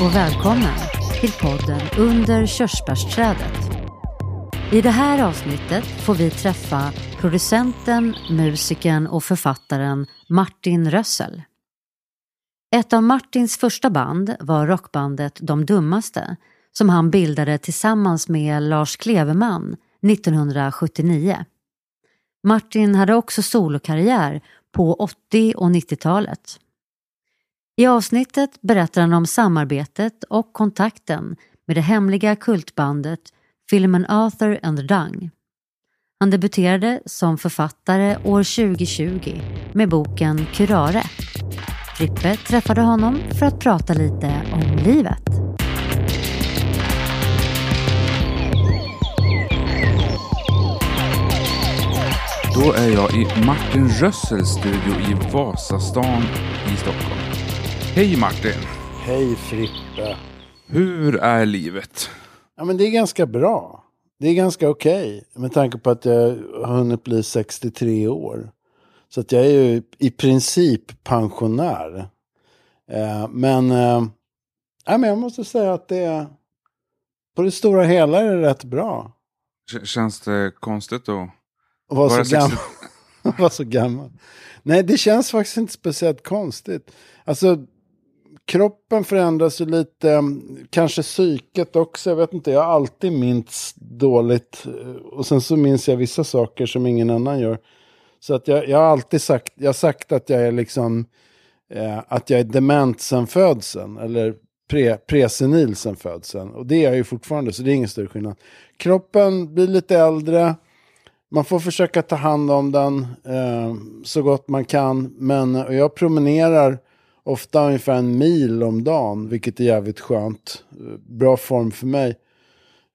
och välkommen till podden Under körsbärsträdet. I det här avsnittet får vi träffa producenten, musikern och författaren Martin Rössel. Ett av Martins första band var rockbandet De Dummaste som han bildade tillsammans med Lars Kleveman 1979. Martin hade också solokarriär på 80 och 90-talet. I avsnittet berättar han om samarbetet och kontakten med det hemliga kultbandet filmen Arthur and the Dung. Han debuterade som författare år 2020 med boken Curare. Frippe träffade honom för att prata lite om livet. Då är jag i Martin Rössels studio i Vasastan i Stockholm. Hej Martin! Hej Frippe. Hur är livet? Ja men det är ganska bra. Det är ganska okej. med tanke på att jag har hunnit bli 63 år. Så att jag är ju i princip pensionär. Eh, men, eh, ja, men jag måste säga att det är, på det stora hela är det rätt bra. Känns det konstigt att vara vara så, gammal. vara så gammal. Nej, det känns faktiskt inte speciellt konstigt. Alltså, kroppen förändras ju lite, mm, kanske psyket också, jag vet inte, jag har alltid minns dåligt. Eh, och sen så minns jag vissa saker som ingen annan gör. Så att jag, jag har alltid sagt, jag har sagt att jag är liksom, eh, att jag är dement sen födseln, eller pre, presenil sen födseln. Och det är jag ju fortfarande, så det är ingen större skillnad. Kroppen blir lite äldre, man får försöka ta hand om den eh, så gott man kan. Men och jag promenerar ofta ungefär en mil om dagen, vilket är jävligt skönt. Bra form för mig.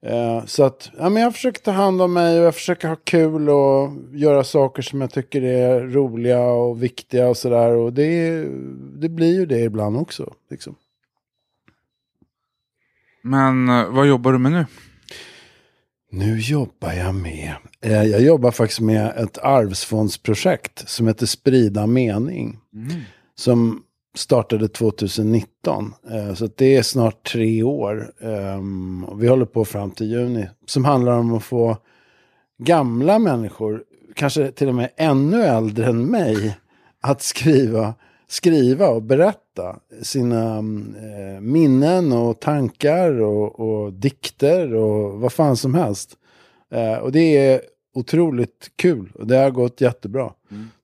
Eh, så att ja, men jag försöker ta hand om mig och jag försöker ha kul och göra saker som jag tycker är roliga och viktiga och sådär. Och det, det blir ju det ibland också. Liksom. Men eh, vad jobbar du med nu? Nu jobbar jag med, eh, jag jobbar faktiskt med ett arvsfondsprojekt som heter Sprida mening. Som startade 2019. Eh, så det är snart tre år. Ehm, vi håller på fram till juni. Som handlar om att få gamla människor, kanske till och med ännu äldre än mig, att skriva, skriva och berätta sina eh, minnen och tankar och, och dikter och vad fan som helst. Eh, och det är otroligt kul och det har gått jättebra.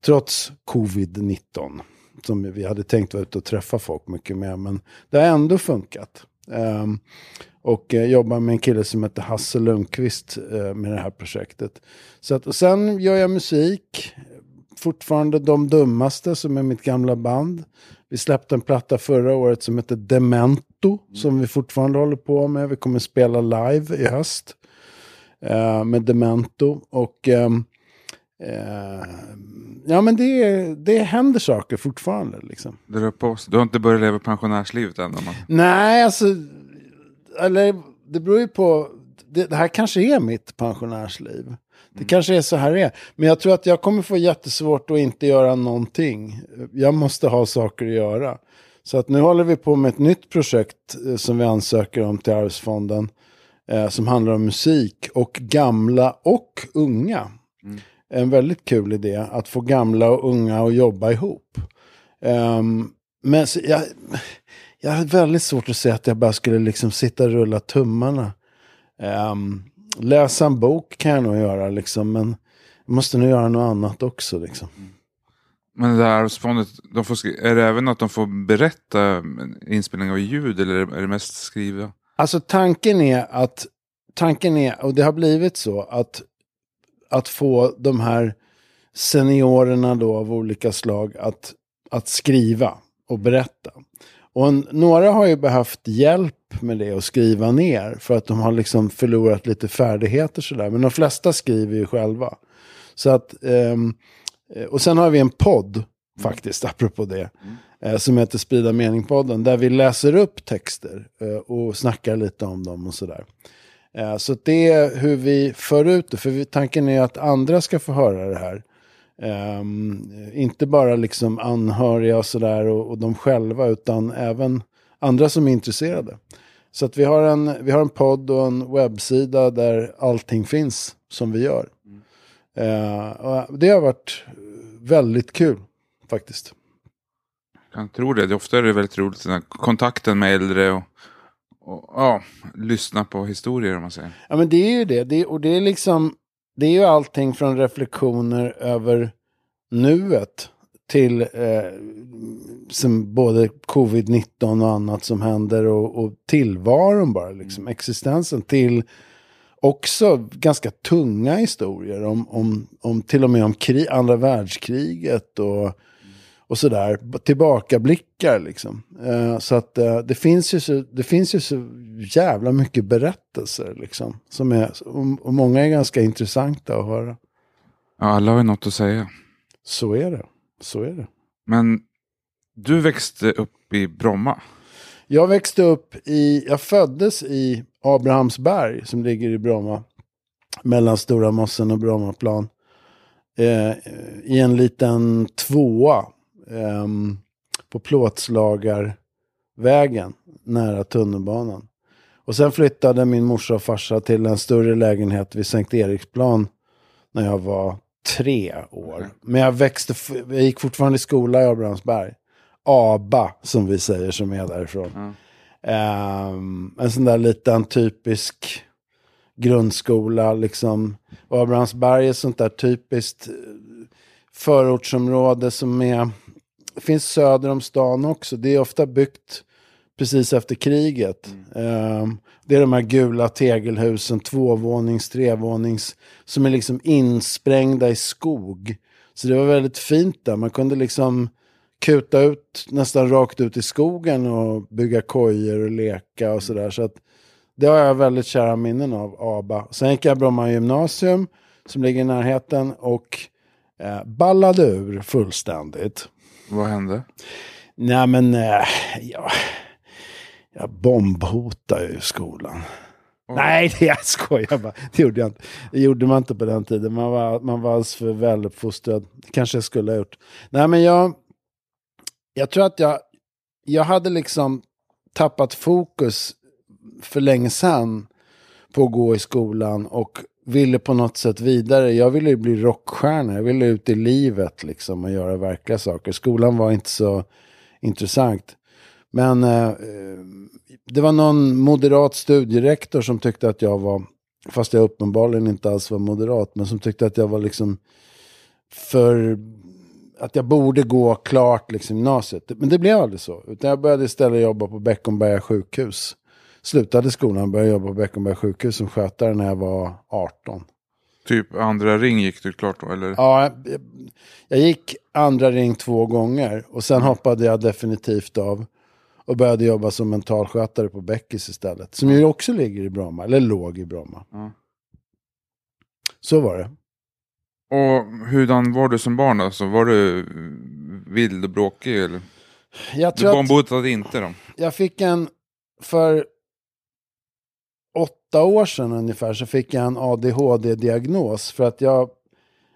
Trots covid-19. Som vi hade tänkt vara ute och träffa folk mycket mer. Men det har ändå funkat. Um, och eh, jobbar med en kille som heter Hasse Lundqvist uh, med det här projektet. Så att, och sen gör jag musik. Fortfarande De Dummaste som är mitt gamla band. Vi släppte en platta förra året som heter Demento. Som vi fortfarande håller på med. Vi kommer spela live i höst. Uh, med Demento. Och um, eh, ja men det, det händer saker fortfarande liksom. Det rör på. Du har inte börjat leva pensionärslivet än? Man. Nej, alltså, eller det beror ju på, det, det här kanske är mitt pensionärsliv. Det kanske är så här det är. Men jag tror att jag kommer få jättesvårt att inte göra någonting. Jag måste ha saker att göra. Så att nu håller vi på med ett nytt projekt eh, som vi ansöker om till Arvsfonden. Eh, som handlar om musik och gamla och unga. En väldigt kul idé att få gamla och unga att jobba ihop. Ehm, men jag, jag har väldigt svårt att säga att jag bara skulle liksom sitta och rulla tummarna. Ehm, läsa en bok kan jag nog göra liksom, men jag måste nog göra något annat också liksom. Men det där arvsfondet, de får är det även att de får berätta inspelning av ljud eller är det mest skriva? Alltså tanken är att, tanken är, och det har blivit så, att, att få de här seniorerna då av olika slag att, att skriva och berätta. Och en, några har ju behövt hjälp med det och skriva ner för att de har liksom förlorat lite färdigheter sådär. Men de flesta skriver ju själva. Så att, ehm, eh, och sen har vi en podd faktiskt, apropå det, eh, som heter Sprida mening-podden, där vi läser upp texter eh, och snackar lite om dem och sådär. Eh, så det är hur vi för ut det, för tanken är att andra ska få höra det här. Um, inte bara liksom anhöriga och sådär och, och de själva, utan även andra som är intresserade. Så att vi har, en, vi har en podd och en webbsida där allting finns som vi gör. Uh, och det har varit väldigt kul faktiskt. Jag kan tro det. Ofta är det väldigt roligt, den här kontakten med äldre och, och ja, lyssna på historier om man säger. Ja men det är ju det. det och det är liksom, det är ju allting från reflektioner över nuet till eh, som både covid-19 och annat som händer och, och tillvaron bara, liksom existensen till också ganska tunga historier om, om, om till och med om krig, andra världskriget och, och sådär. Tillbakablickar liksom. Eh, så att eh, det, finns ju så, det finns ju så jävla mycket berättelser liksom. Som är, och, många är ganska intressanta att höra. Ja, alla har ju något att säga. Så är det. Så är det. Men du växte upp i Bromma. Jag växte upp i, jag föddes i Abrahamsberg som ligger i Bromma. Mellan Stora Mossen och Brommaplan. Eh, I en liten tvåa. Eh, på Plåtslagarvägen. Nära tunnelbanan. Och sen flyttade min morsa och farsa till en större lägenhet vid Sankt Eriksplan. När jag var tre år. Men jag växte, jag gick fortfarande i skola i Abrahamsberg. ABA som vi säger som är därifrån. Ja. Um, en sån där liten typisk grundskola liksom. Och Abrahamsberg är sånt där typiskt eh, förortsområde som är, finns söder om stan också. Det är ofta byggt precis efter kriget. Um, det är de här gula tegelhusen, tvåvånings, trevånings, som är liksom insprängda i skog. Så det var väldigt fint där. Man kunde liksom kuta ut nästan rakt ut i skogen och bygga kojor och leka och sådär. Så att det har jag väldigt kära minnen av, ABA. Sen gick jag Bromma gymnasium som ligger i närheten och eh, ballade ur fullständigt. Vad hände? Nej men, eh, ja, jag bombhotade ju skolan. Oj. Nej, det jag skojar bara. Det gjorde jag inte. Det gjorde man inte på den tiden. Man var, man var alldeles för väluppfostrad. Kanske jag skulle ha gjort. Nej, men jag, jag tror att jag, jag hade liksom tappat fokus för länge sedan på att gå i skolan och ville på något sätt vidare. Jag ville ju bli rockstjärna, jag ville ut i livet liksom och göra verkliga saker. Skolan var inte så intressant. Men eh, det var någon moderat studierektor som tyckte att jag var, fast jag uppenbarligen inte alls var moderat, men som tyckte att jag var liksom för, att jag borde gå klart liksom gymnasiet. Men det blev aldrig så, utan jag började istället jobba på Beckomberga sjukhus. Slutade skolan började jobba på Beckomberga sjukhus som skötare när jag var 18. Typ andra ring gick du klart då eller? Ja, jag, jag gick andra ring två gånger och sen hoppade jag definitivt av. Och började jobba som mentalskötare på Beckis istället. Som ju också ligger i Bromma, eller låg i Bromma. Ja. Så var det. Och hurdan var du som barn då? Så var du vild och bråkig eller? Jag Du tror att inte då? jag fick en, för åtta år sedan ungefär, så fick jag en ADHD-diagnos. För att jag,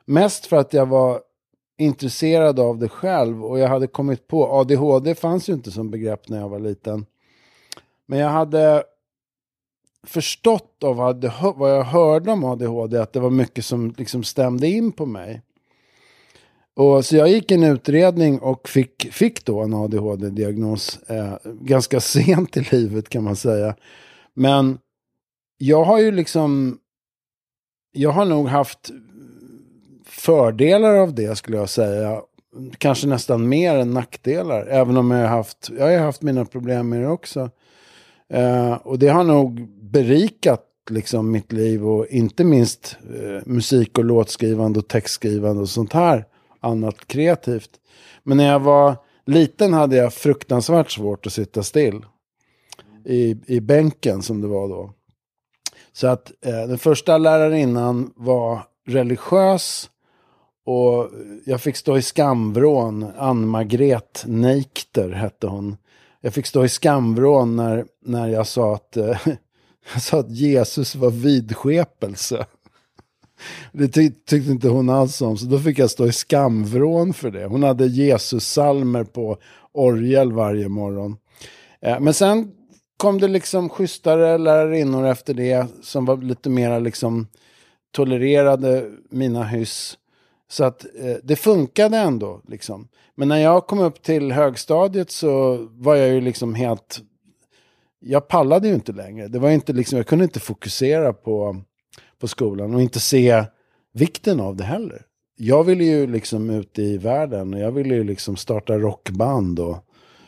mest för att jag var intresserad av det själv och jag hade kommit på, ADHD fanns ju inte som begrepp när jag var liten. Men jag hade förstått av vad jag- hörde om ADHD att det var mycket som liksom stämde in på mig. Och så jag gick en utredning och fick, fick då en ADHD-diagnos eh, ganska sent i livet kan man säga. Men jag har ju liksom, jag har nog haft fördelar av det skulle jag säga. Kanske nästan mer än nackdelar. Även om jag har haft, jag har haft mina problem med det också. Eh, och det har nog berikat liksom mitt liv och inte minst eh, musik och låtskrivande och textskrivande och sånt här. Annat kreativt. Men när jag var liten hade jag fruktansvärt svårt att sitta still. I, i bänken som det var då. Så att eh, den första lärarinnan var religiös. Och jag fick stå i skamvrån. Ann-Margret Neikter hette hon. Jag fick stå i skamvrån när, när jag sa att, eh, jag sa att Jesus var vidskepelse. Det ty tyckte inte hon alls om, så då fick jag stå i skamvrån för det. Hon hade Jesus-salmer på orgel varje morgon. Eh, men sen kom det liksom schysstare lärarinnor efter det som var lite mera liksom tolererade mina hyss. Så att eh, det funkade ändå. Liksom. Men när jag kom upp till högstadiet så var jag ju liksom helt... Jag pallade ju inte längre. Det var inte liksom, jag kunde inte fokusera på, på skolan och inte se vikten av det heller. Jag ville ju liksom ut i världen och jag ville ju liksom starta rockband. Och,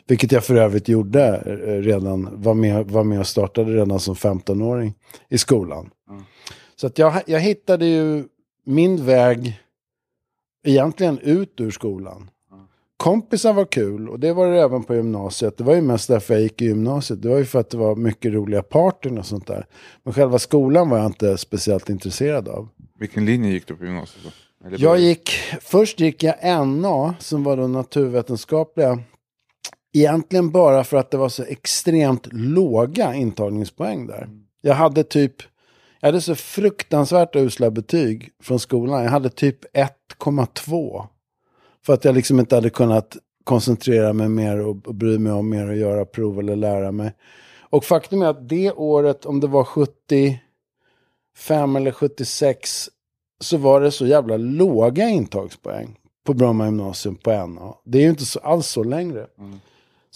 vilket jag för övrigt gjorde eh, redan, var med, var med och startade redan som 15-åring i skolan. Mm. Så att jag, jag hittade ju min väg egentligen ut ur skolan. Kompisar var kul och det var det även på gymnasiet. Det var ju mest därför jag gick i gymnasiet. Det var ju för att det var mycket roliga partyn och sånt där. Men själva skolan var jag inte speciellt intresserad av. Vilken linje gick du på gymnasiet då? jag gick, först gick jag NA som var då naturvetenskapliga. Egentligen bara för att det var så extremt låga intagningspoäng där. Jag hade typ jag hade så fruktansvärt usla betyg från skolan. Jag hade typ 1,2. För att jag liksom inte hade kunnat koncentrera mig mer och, och bry mig om mer och göra prov eller lära mig. Och faktum är att det året, om det var 75 eller 76, så var det så jävla låga intagspoäng på Bromma gymnasium på NA. Det är ju inte så, alls så längre. Mm.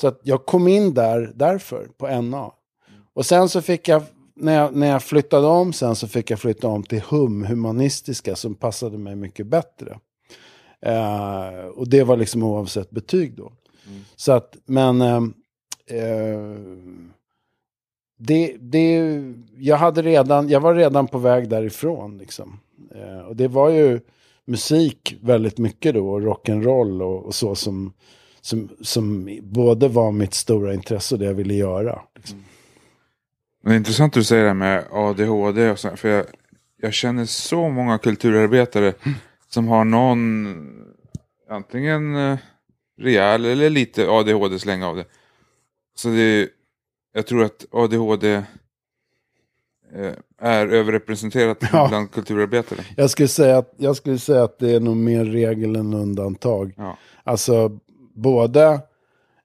Så att jag kom in där därför, på NA. Och sen så fick jag när jag, när jag flyttade om sen så fick jag flytta om till HUM, humanistiska, som passade mig mycket bättre. Uh, och det var liksom oavsett betyg då. Mm. Så att, men... Uh, uh, det, det, jag, hade redan, jag var redan på väg därifrån. Liksom. och det var ju musik väldigt mycket då, och rock'n'roll och, och så som, som, som både var mitt stora intresse och det jag ville göra. Liksom. Mm. Men det är intressant att du säger det här med ADHD. Och så, för jag, jag känner så många kulturarbetare som har någon antingen eh, rejäl eller lite ADHD-släng av det. Så det, jag tror att ADHD eh, är överrepresenterat ja. bland kulturarbetare. Jag skulle, säga att, jag skulle säga att det är nog mer regel än undantag. Ja. Alltså både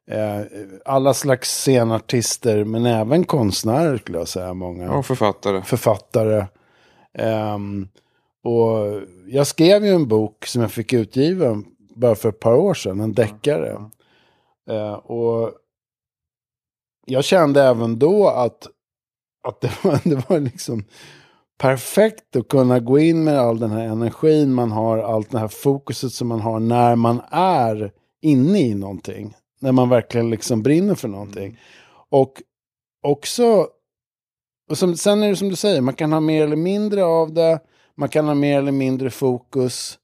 Eh, alla slags scenartister, men även konstnärer skulle jag säga. Många. Och författare. Författare. Um, och jag skrev ju en bok som jag fick utgiven bara för ett par år sedan, en deckare. Mm. Uh, och jag kände även då att, att det, var, det var liksom perfekt att kunna gå in med all den här energin man har, allt det här fokuset som man har när man är inne i någonting. När man verkligen liksom brinner för någonting. Mm. Och också, och som, sen är det som du säger, man kan ha mer eller mindre av det. Man kan ha mer eller mindre fokus.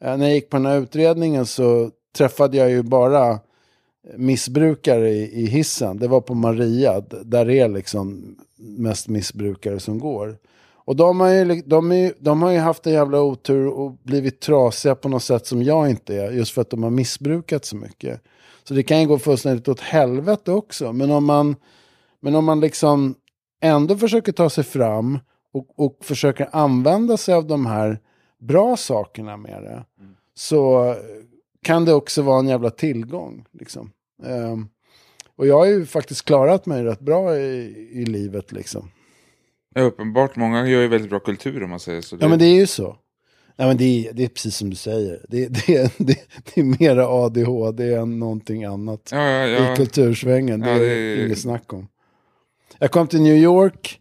Eh, när jag gick på den här utredningen så träffade jag ju bara missbrukare i, i hissen. Det var på Maria, där det är liksom mest missbrukare som går. Och de har, ju, de, är, de har ju haft en jävla otur och blivit trasiga på något sätt som jag inte är. Just för att de har missbrukat så mycket. Så det kan ju gå fullständigt åt helvete också. Men om man, men om man liksom ändå försöker ta sig fram och, och försöker använda sig av de här bra sakerna med det. Mm. Så kan det också vara en jävla tillgång. Liksom. Um, och jag har ju faktiskt klarat mig rätt bra i, i livet liksom. Ja, uppenbart, många gör ju väldigt bra kultur om man säger så. Ja men det är ju så. Nej, men det, är, det är precis som du säger. Det, det, det, det är mera ADHD än någonting annat ja, ja, ja. i kultursvängen. Det, det är inget snack om. Jag kom till New York.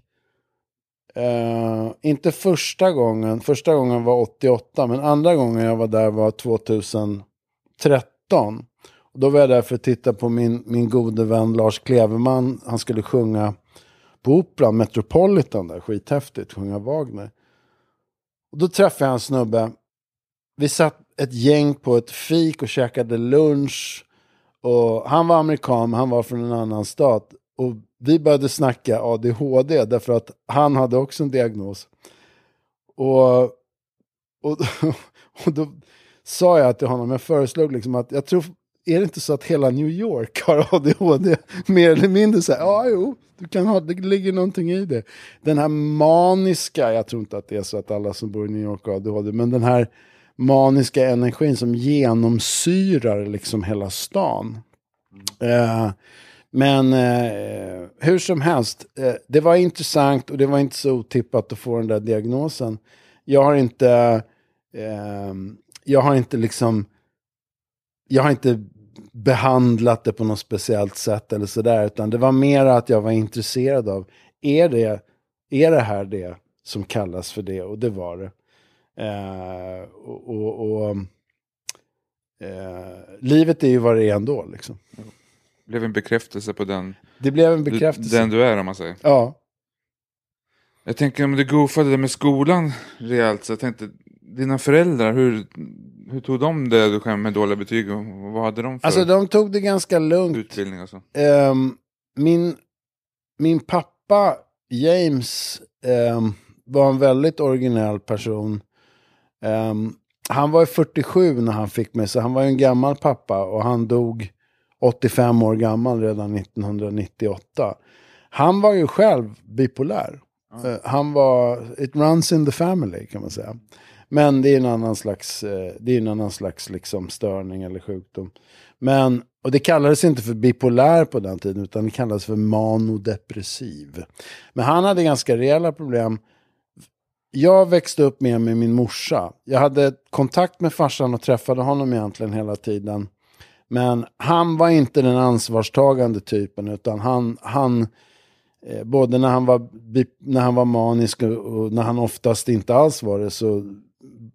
Uh, inte första gången, första gången var 88, men andra gången jag var där var 2013. Och då var jag där för att titta på min, min gode vän Lars Kleveman. Han skulle sjunga på Operan, Metropolitan där, skithäftigt, sjunga Wagner. Och då träffade jag en snubbe. Vi satt ett gäng på ett fik och käkade lunch. Och han var amerikan, men han var från en annan stat. Och vi började snacka ADHD därför att han hade också en diagnos. Och, och, och då sa jag till honom, jag föreslog liksom att jag tror är det inte så att hela New York har ADHD? Mer eller mindre så här, ja jo, du kan ha, det ligger någonting i det. Den här maniska, jag tror inte att det är så att alla som bor i New York har ADHD, men den här maniska energin som genomsyrar liksom hela stan. Eh, Men eh, hur som helst, eh, det var intressant och det var inte så otippat att få den där diagnosen. Jag har inte, eh, jag har inte liksom, jag har inte behandlat det på något speciellt sätt eller sådär, utan det var mer att jag var intresserad av, är det, är det här det som kallas för det? Och det var det. Eh, och, och, och eh, livet är ju vad det är ändå liksom. Det blev en bekräftelse på den, Det blev en bekräftelse. den du är om man säger. Ja. Jag tänker om du goofade det med skolan rejält. Så jag tänkte, dina föräldrar, hur, hur tog de det du kom med dåliga betyg? Och vad hade de för Alltså de tog det ganska lugnt. utbildning och så? Ehm, min, min pappa James ehm, var en väldigt originell person. Ehm, han var ju 47 när han fick mig, så han var ju en gammal pappa och han dog 85 år gammal redan 1998. Han var ju själv bipolär. Eh, han var, it runs in the family kan man säga. Men det är en annan slags, eh, det är en annan slags liksom störning eller sjukdom. Men, och det kallades inte för bipolär på den tiden, utan det kallades för manodepressiv. Men han hade ganska rejäla problem. Jag växte upp med med min morsa. Jag hade kontakt med farsan och träffade honom egentligen hela tiden. Men han var inte den ansvarstagande typen, utan han, han eh, både när han, var, när han var manisk och, och när han oftast inte alls var det, så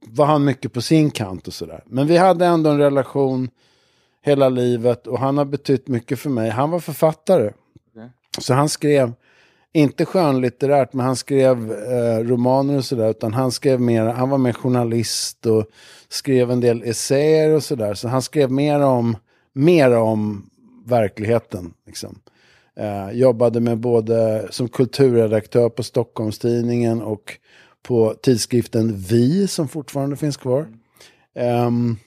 var han mycket på sin kant och sådär. Men vi hade ändå en relation hela livet och han har betytt mycket för mig. Han var författare. Okej. Så han skrev, inte skönlitterärt, men han skrev eh, romaner och sådär. Utan han skrev mer, han var mer journalist och skrev en del essäer och sådär. Så han skrev mer om, mer om verkligheten. Liksom. Eh, jobbade med både som kulturredaktör på Stockholmstidningen och på tidskriften Vi som fortfarande finns kvar. Um,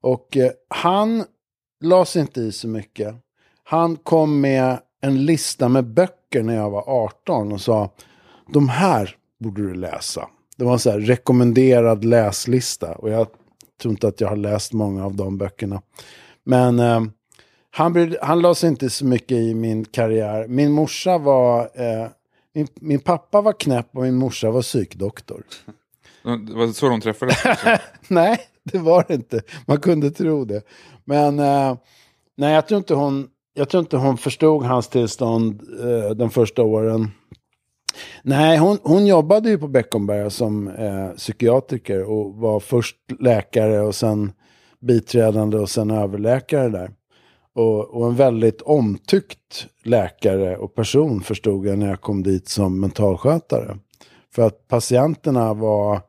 och eh, han la sig inte i så mycket. Han kom med en lista med böcker när jag var 18 och sa de här borde du läsa. Det var en så här rekommenderad läslista och jag tror inte att jag har läst många av de böckerna. Men eh, han, han la sig inte så mycket i min karriär. Min morsa var, eh, min, min pappa var knäpp och min morsa var psykdoktor. De- Det var så de träffades? Nej, det var det inte. Man kunde tro det. Men eh, nej, jag tror, inte hon, jag tror inte hon förstod hans tillstånd eh, de första åren. Nej, hon, hon jobbade ju på Beckomberga som eh, psykiatriker och var först läkare och sen biträdande och sen överläkare där. Och, och en väldigt omtyckt läkare och person förstod jag när jag kom dit som mentalskötare. För att patienterna var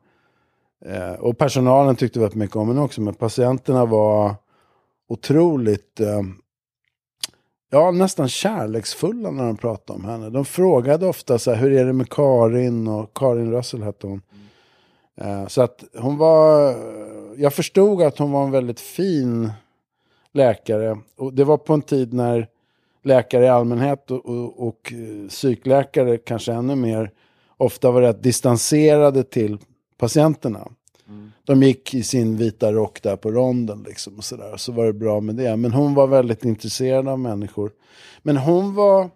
Eh, och personalen tyckte väldigt mycket om henne också, men patienterna var otroligt, eh, ja nästan kärleksfulla när de pratade om henne. De frågade ofta så här, hur är det med Karin? Och Karin Rössel hette hon. Eh, så att hon var, jag förstod att hon var en väldigt fin läkare. Och det var på en tid när läkare i allmänhet och, och, och eh, psykläkare kanske ännu mer ofta var rätt distanserade till patienterna. De gick i sin vita rock där på ronden liksom och sådär. Så var det bra med det. Men hon var väldigt intresserad av människor. Men hon var,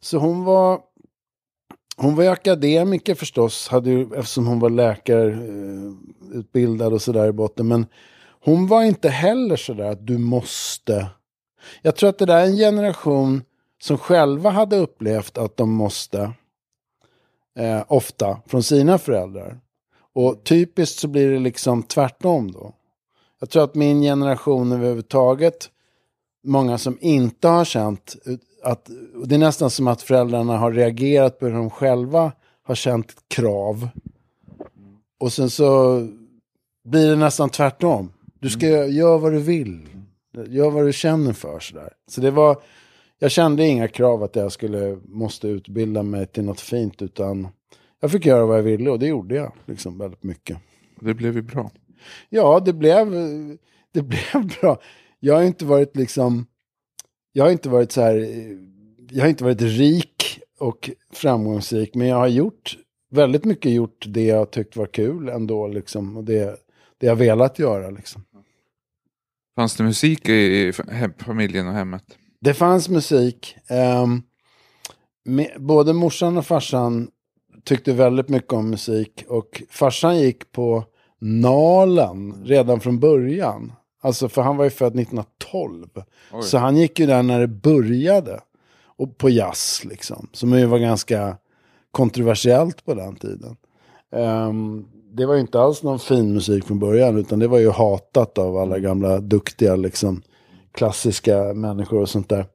så hon var, hon var ju akademiker förstås, hade ju, eftersom hon var läkarutbildad utbildad och sådär i botten. Men hon var inte heller sådär att du måste. Jag tror att det där är en generation som själva hade upplevt att de måste. Eh, ofta från sina föräldrar. Och typiskt så blir det liksom tvärtom då. Jag tror att min generation överhuvudtaget, många som inte har känt att, det är nästan som att föräldrarna har reagerat på hur de själva har känt krav. Och sen så blir det nästan tvärtom. Du ska göra vad du vill. Gör vad du känner för sådär. Så det var, jag kände inga krav att jag skulle, måste utbilda mig till något fint. Utan jag fick göra vad jag ville och det gjorde jag liksom väldigt mycket. Det blev ju bra. Ja, det blev, det blev bra. Jag har inte varit liksom, jag har inte varit så här, jag har inte varit rik och framgångsrik, men jag har gjort, väldigt mycket gjort det jag tyckt var kul ändå liksom. Och det, det jag velat göra liksom. Fanns det musik i, familjen och hemmet? Det fanns musik. Ehm, både morsan och farsan tyckte väldigt mycket om musik. Och farsan gick på Nalen redan från början. Alltså för han var ju född 1912. Oj. Så han gick ju där när det började. Och på jazz liksom. Som ju var ganska kontroversiellt på den tiden. Ehm, det var ju inte alls någon fin musik från början. Utan det var ju hatat av alla gamla duktiga liksom, klassiska människor och sånt där.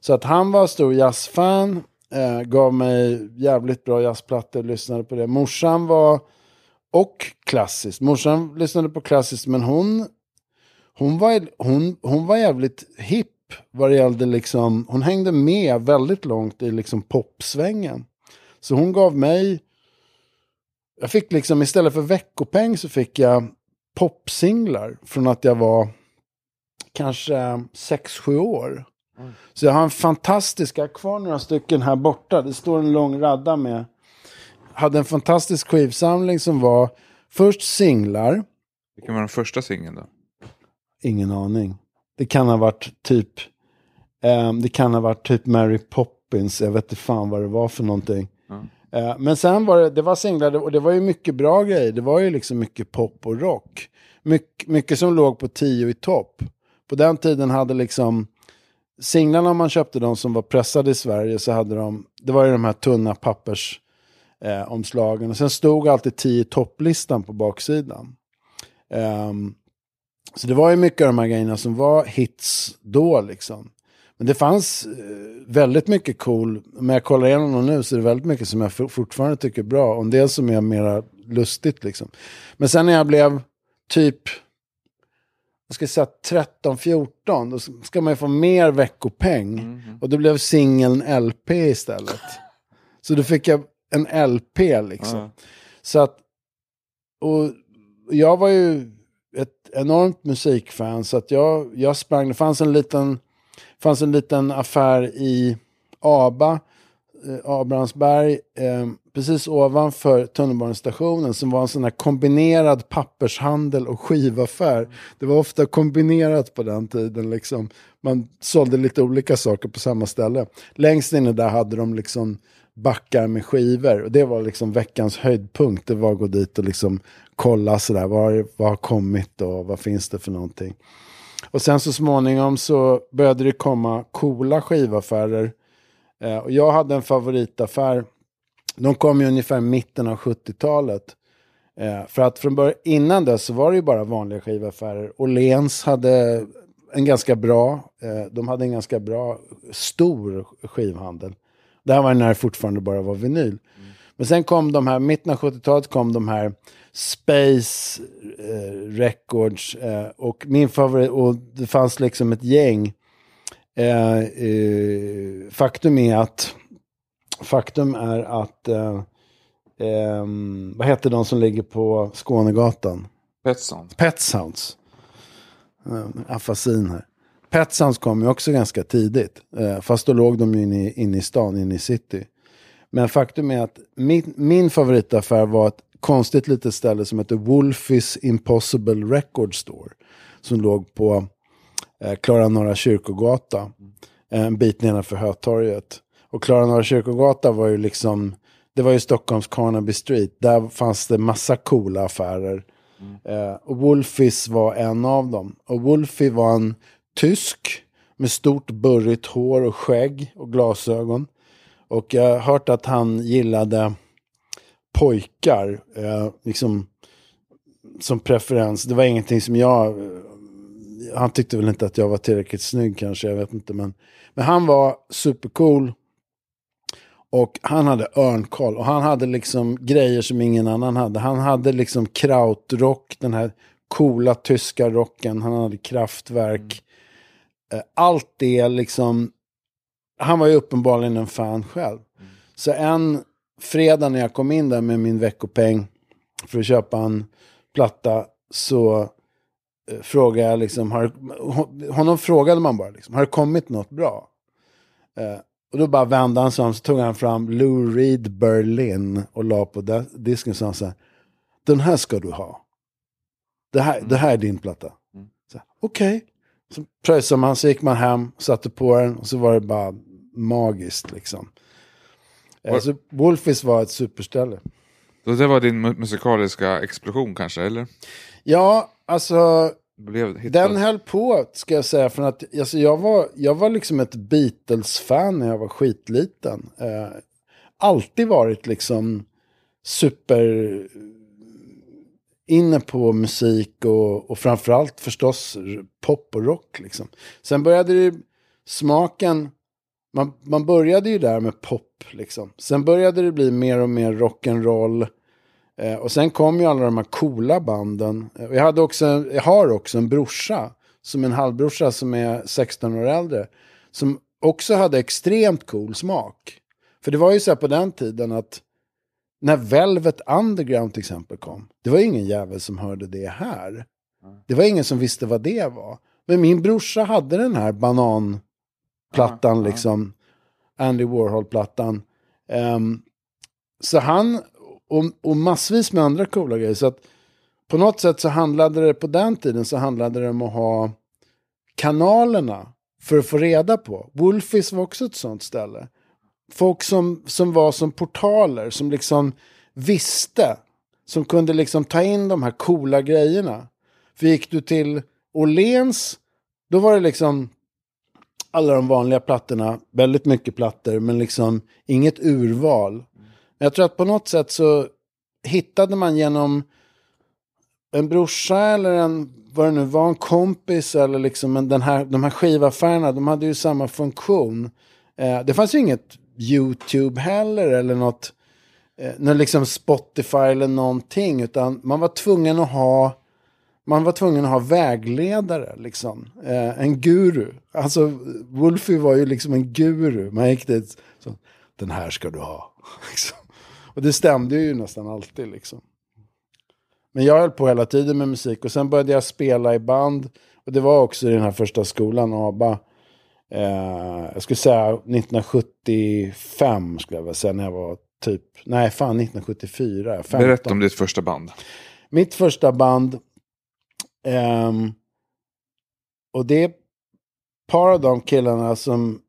Så att han var stor jazzfan. Eh, gav mig jävligt bra jazzplattor, lyssnade på det. Morsan var, och klassiskt. Morsan lyssnade på klassiskt men hon, hon, var, hon, hon var jävligt hipp vad det gällde liksom, hon hängde med väldigt långt i liksom popsvängen. Så hon gav mig, jag fick liksom istället för veckopeng så fick jag popsinglar från att jag var kanske 6-7 år. Så jag har en fantastisk, jag har kvar några stycken här borta. Det står en lång radda med. Hade en fantastisk skivsamling som var först singlar. Vilken var den första singeln då? Ingen aning. Det kan ha varit typ, ehm, det kan ha varit typ Mary Poppins. Jag vet inte fan vad det var för någonting. Ja. Eh, men sen var det, det var singlar och det var ju mycket bra grejer. Det var ju liksom mycket pop och rock. Mycket, mycket som låg på tio i topp. På den tiden hade liksom singlarna om man köpte de som var pressade i Sverige så hade de, det var ju de här tunna pappersomslagen. eh. Och sen stod alltid 10 topplistan på baksidan. Um, så det var ju mycket av de här grejerna som var hits då liksom. Men det fanns eh, väldigt mycket cool, men jag kollar igenom dem nu så är det väldigt mycket som jag for- fortfarande tycker är bra. Och en del som är mera lustigt liksom. Men sen när jag blev typ jag ska säga 13-14, då ska man ju få mer veckopeng. Och då blev singeln LP istället. Så då fick jag en LP liksom. Ja. Så att, och jag var ju ett enormt musikfan så att jag, jag sprang, det fanns en liten, fanns en liten affär i Aba, eh, Abrahamsberg, eh, precis ovanför tunnelbanestationen som var en sån här kombinerad pappershandel och skivaffär. Det var ofta kombinerat på den tiden liksom. Man sålde lite olika saker på samma ställe. Längst inne där hade de liksom backar med skivor. Och det var liksom veckans höjdpunkt. Det var att gå dit och liksom kolla sådär. Vad, vad har kommit och vad finns det för någonting. Och sen så småningom så började det komma coola skivaffärer. Eh, och jag hade en favoritaffär. De kom ju ungefär i mitten av 70-talet. Eh, för att från början, innan dess så var det ju bara vanliga skivaffärer. Åhléns hade en ganska bra, eh, de hade en ganska bra, stor skivhandel. Det här var när det fortfarande bara var vinyl. Mm. Men sen kom de här, mitten av 70-talet kom de här Space eh, Records eh, och min favorit, och det fanns liksom ett gäng. Eh, eh, faktum är att, faktum är att, eh, ehm, vad heter de som ligger på Skånegatan? Pet Sounds. Uh, afasin här. Pet Sounds kom ju också ganska tidigt. eh, fast då låg de ju inne i, inne i stan, inne i city. Men faktum är att min, min favoritaffär var ett konstigt litet ställe som heter Wolfis Impossible Record Store. Som låg på eh, Klara Norra Kyrkogata. Eh, en bit nedanför Hötorget. Och Klara Norra Kyrkogata var ju liksom, det var ju Stockholms Carnaby Street. Där fanns det massa coola affärer. Eh, och Wolfis var en av dem. Och Wolfie var en tysk med stort burrigt hår och skägg och glasögon. Och jag har hört att han gillade pojkar, eh, liksom som preferens. Det var ingenting som jag, eh, han tyckte väl inte att jag var tillräckligt snygg kanske, jag vet inte. Men, men han var supercool. Och han hade örnkoll. Och han hade liksom grejer som ingen annan hade. Han hade liksom krautrock, den här coola tyska rocken. Han hade kraftverk. Eh, Allt det liksom. Han var ju uppenbarligen en fan själv. Så en fredag när jag kom in där med min veckopeng för att köpa en platta så eh, frågade jag liksom, har, hon- honom frågade man bara liksom, har det kommit något bra? Eh, och då bara vände han sig om så tog han fram Lou Reed Berlin och la på disken och sa så här, den här ska du ha. Det här, det här är din platta. Här, Okej, Så pröjsade man, så gick man hem, satte på den och så var det bara magiskt liksom. Var- Så Wolfies var ett superställe. Så det var din mu- musikaliska explosion kanske, eller? Ja, alltså den höll på, ska jag säga. För att, alltså, jag, var, jag var liksom ett Beatles-fan när jag var skitliten. Eh, alltid varit liksom super inne på musik och, och framförallt förstås pop och rock. Liksom. Sen började det smaken, man, man började ju där med pop. Liksom. Sen började det bli mer och mer rock'n'roll. Eh, och sen kom ju alla de här coola banden. Eh, jag, hade också, jag har också en brorsa, som en halvbrorsa som är 16 år äldre. Som också hade extremt cool smak. För det var ju så här på den tiden att när Velvet Underground till exempel kom. Det var ingen jävel som hörde det här. Det var ingen som visste vad det var. Men min brorsa hade den här bananplattan Ja, ja. liksom. Andy Warhol-plattan. Ehm, så han, och, och massvis med andra coola grejer. Så att på något sätt så handlade det, på den tiden så handlade det om att ha kanalerna för att få reda på. Wolfies var också ett sånt ställe. Folk som, som var som portaler, som liksom visste, som kunde liksom ta in de här coola grejerna. För gick du till Åhléns, då var det liksom alla de vanliga plattorna, väldigt mycket plattor, men liksom inget urval. Men jag tror att på något sätt så hittade man genom en brorsa eller en, vad det nu var, en kompis eller liksom en, den här, de här skivaffärerna, de hade ju samma funktion. Eh, det fanns ju inget YouTube heller eller något, eh, något liksom Spotify eller någonting, utan man var tvungen att ha man var tvungen att ha vägledare, liksom. Eh, en guru. Alltså, Wolfie var ju liksom en guru. Man gick dit, så, den här ska du ha. Liksom. Och det stämde ju nästan alltid, liksom. Men jag höll på hela tiden med musik och sen började jag spela i band. Och det var också i den här första skolan, ABBA. Eh, jag skulle säga 1975, skulle jag väl säga, när jag var typ, nej fan 1974, 15. Berätta om ditt första band. Mitt första band. Ehm, och det är ett par av de killarna som...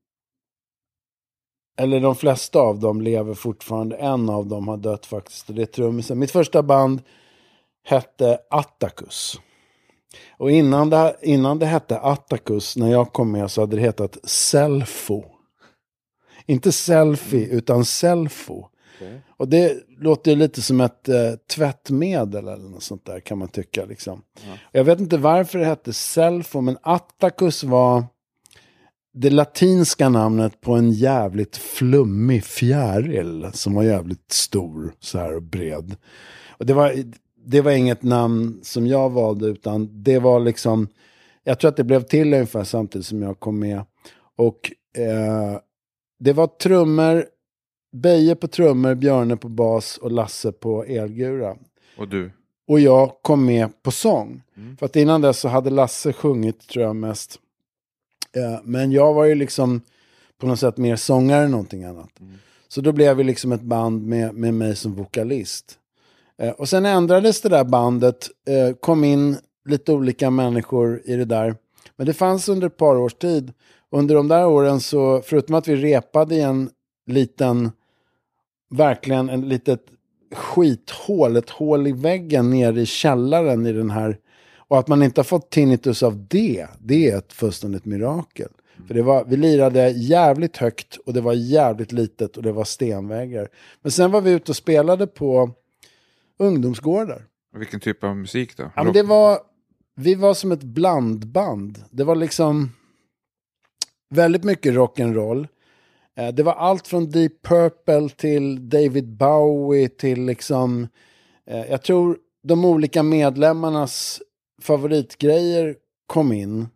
Eller de flesta av dem lever fortfarande. En av dem har dött faktiskt. Och det är trummisen. Mitt första band hette Attacus. Och innan det, innan det hette Attacus, när jag kom med, så hade det hetat Selfo. Inte selfie, utan Selfo. Och det låter ju lite som ett eh, tvättmedel eller något sånt där kan man tycka. Liksom. Jag vet inte varför det hette Selfo, men Attacus var det latinska namnet på en jävligt flummig fjäril som var jävligt stor så här och bred. Och det var, det var inget namn som jag valde utan det var liksom, jag tror att det blev till ungefär samtidigt som jag kom med. Och eh, det var trummor, Beje på trummor, Björne på bas och Lasse på elgura. Och du? Och jag kom med på sång. För att innan dess så hade Lasse sjungit tror jag mest. Eh, men jag var ju liksom på något sätt mer sångare än någonting annat. Så då blev vi liksom ett band med, med mig som vokalist. Eh, och sen ändrades det där bandet, eh, kom in lite olika människor i det där. Men det fanns under ett par års tid. Under de där åren så, förutom att vi repade i en liten, verkligen en litet skithål, ett hål i väggen nere i källaren i den här. Och att man inte har fått tinnitus av det, det är ett fullständigt mirakel. För det var, vi lirade jävligt högt och det var jävligt litet och det var stenväggar. Men sen var vi ute och spelade på ungdomsgårdar. Vilken typ av musik då? Ja, men det var, vi var som ett blandband. Det var liksom väldigt mycket rock'n'roll. Eh, det var allt från Deep Purple till David Bowie till liksom... Eh, jag tror de olika medlemmarnas favoritgrejer kom in.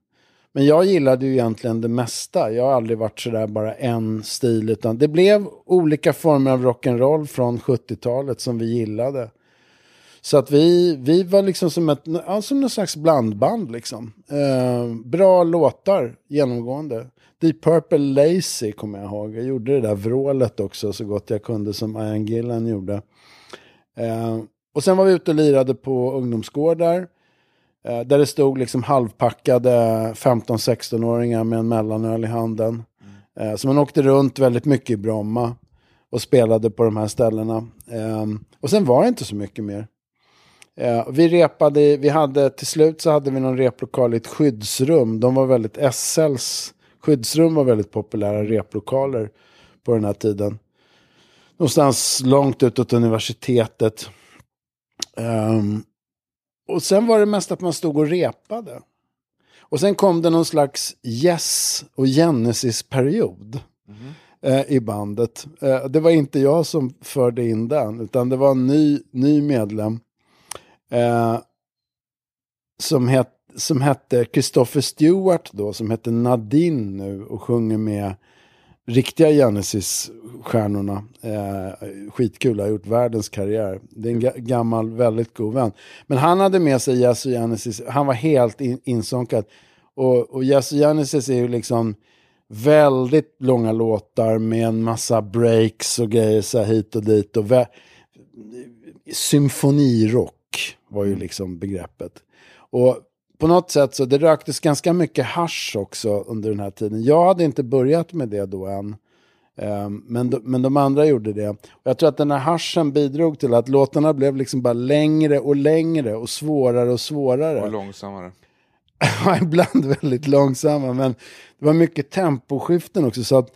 Men jag gillade ju egentligen det mesta. Jag har aldrig varit sådär bara en stil. Utan det blev olika former av rock'n'roll från 70-talet som vi gillade. Så att vi, vi var liksom som ett ja, som någon slags blandband. Liksom. Eh, bra låtar genomgående. Deep Purple Lazy kommer jag ihåg. Jag gjorde det där vrålet också så gott jag kunde som Ian Gillan gjorde. Eh, och sen var vi ute och lirade på ungdomsgårdar. Eh, där det stod liksom halvpackade 15-16-åringar med en mellanöl i handen. Eh, så man åkte runt väldigt mycket i Bromma och spelade på de här ställena. Eh, och sen var det inte så mycket mer. Eh, vi repade, vi hade till slut så hade vi någon replokal i ett skyddsrum. De var väldigt, SLs skyddsrum var väldigt populära replokaler på den här tiden. Någonstans långt utåt universitetet. Um, och sen var det mest att man stod och repade. Och sen kom det någon slags Yes och Genesis-period mm. eh, i bandet. Eh, det var inte jag som förde in den, utan det var en ny, ny medlem. Eh, som, het, som hette Christopher Stewart då, som hette Nadine nu och sjunger med riktiga Genesis-stjärnorna. Eh, skitkul, har gjort världens karriär. Det är en ga gammal, väldigt god vän. Men han hade med sig Yes och Genesis, han var helt in insonkad. Och, och Yes och Genesis är ju liksom väldigt långa låtar med en massa breaks och grejer så här hit och dit. Och symfonirock var ju liksom begreppet. Och på något sätt så det röktes ganska mycket hash också under den här tiden. Jag hade inte börjat med det då än. Um, men, de, men de andra gjorde det. Och jag tror att den här haschen bidrog till att låtarna blev liksom bara längre och längre och svårare och svårare. Och långsammare. Ibland väldigt långsamma. Men det var mycket temposkiften också. Så att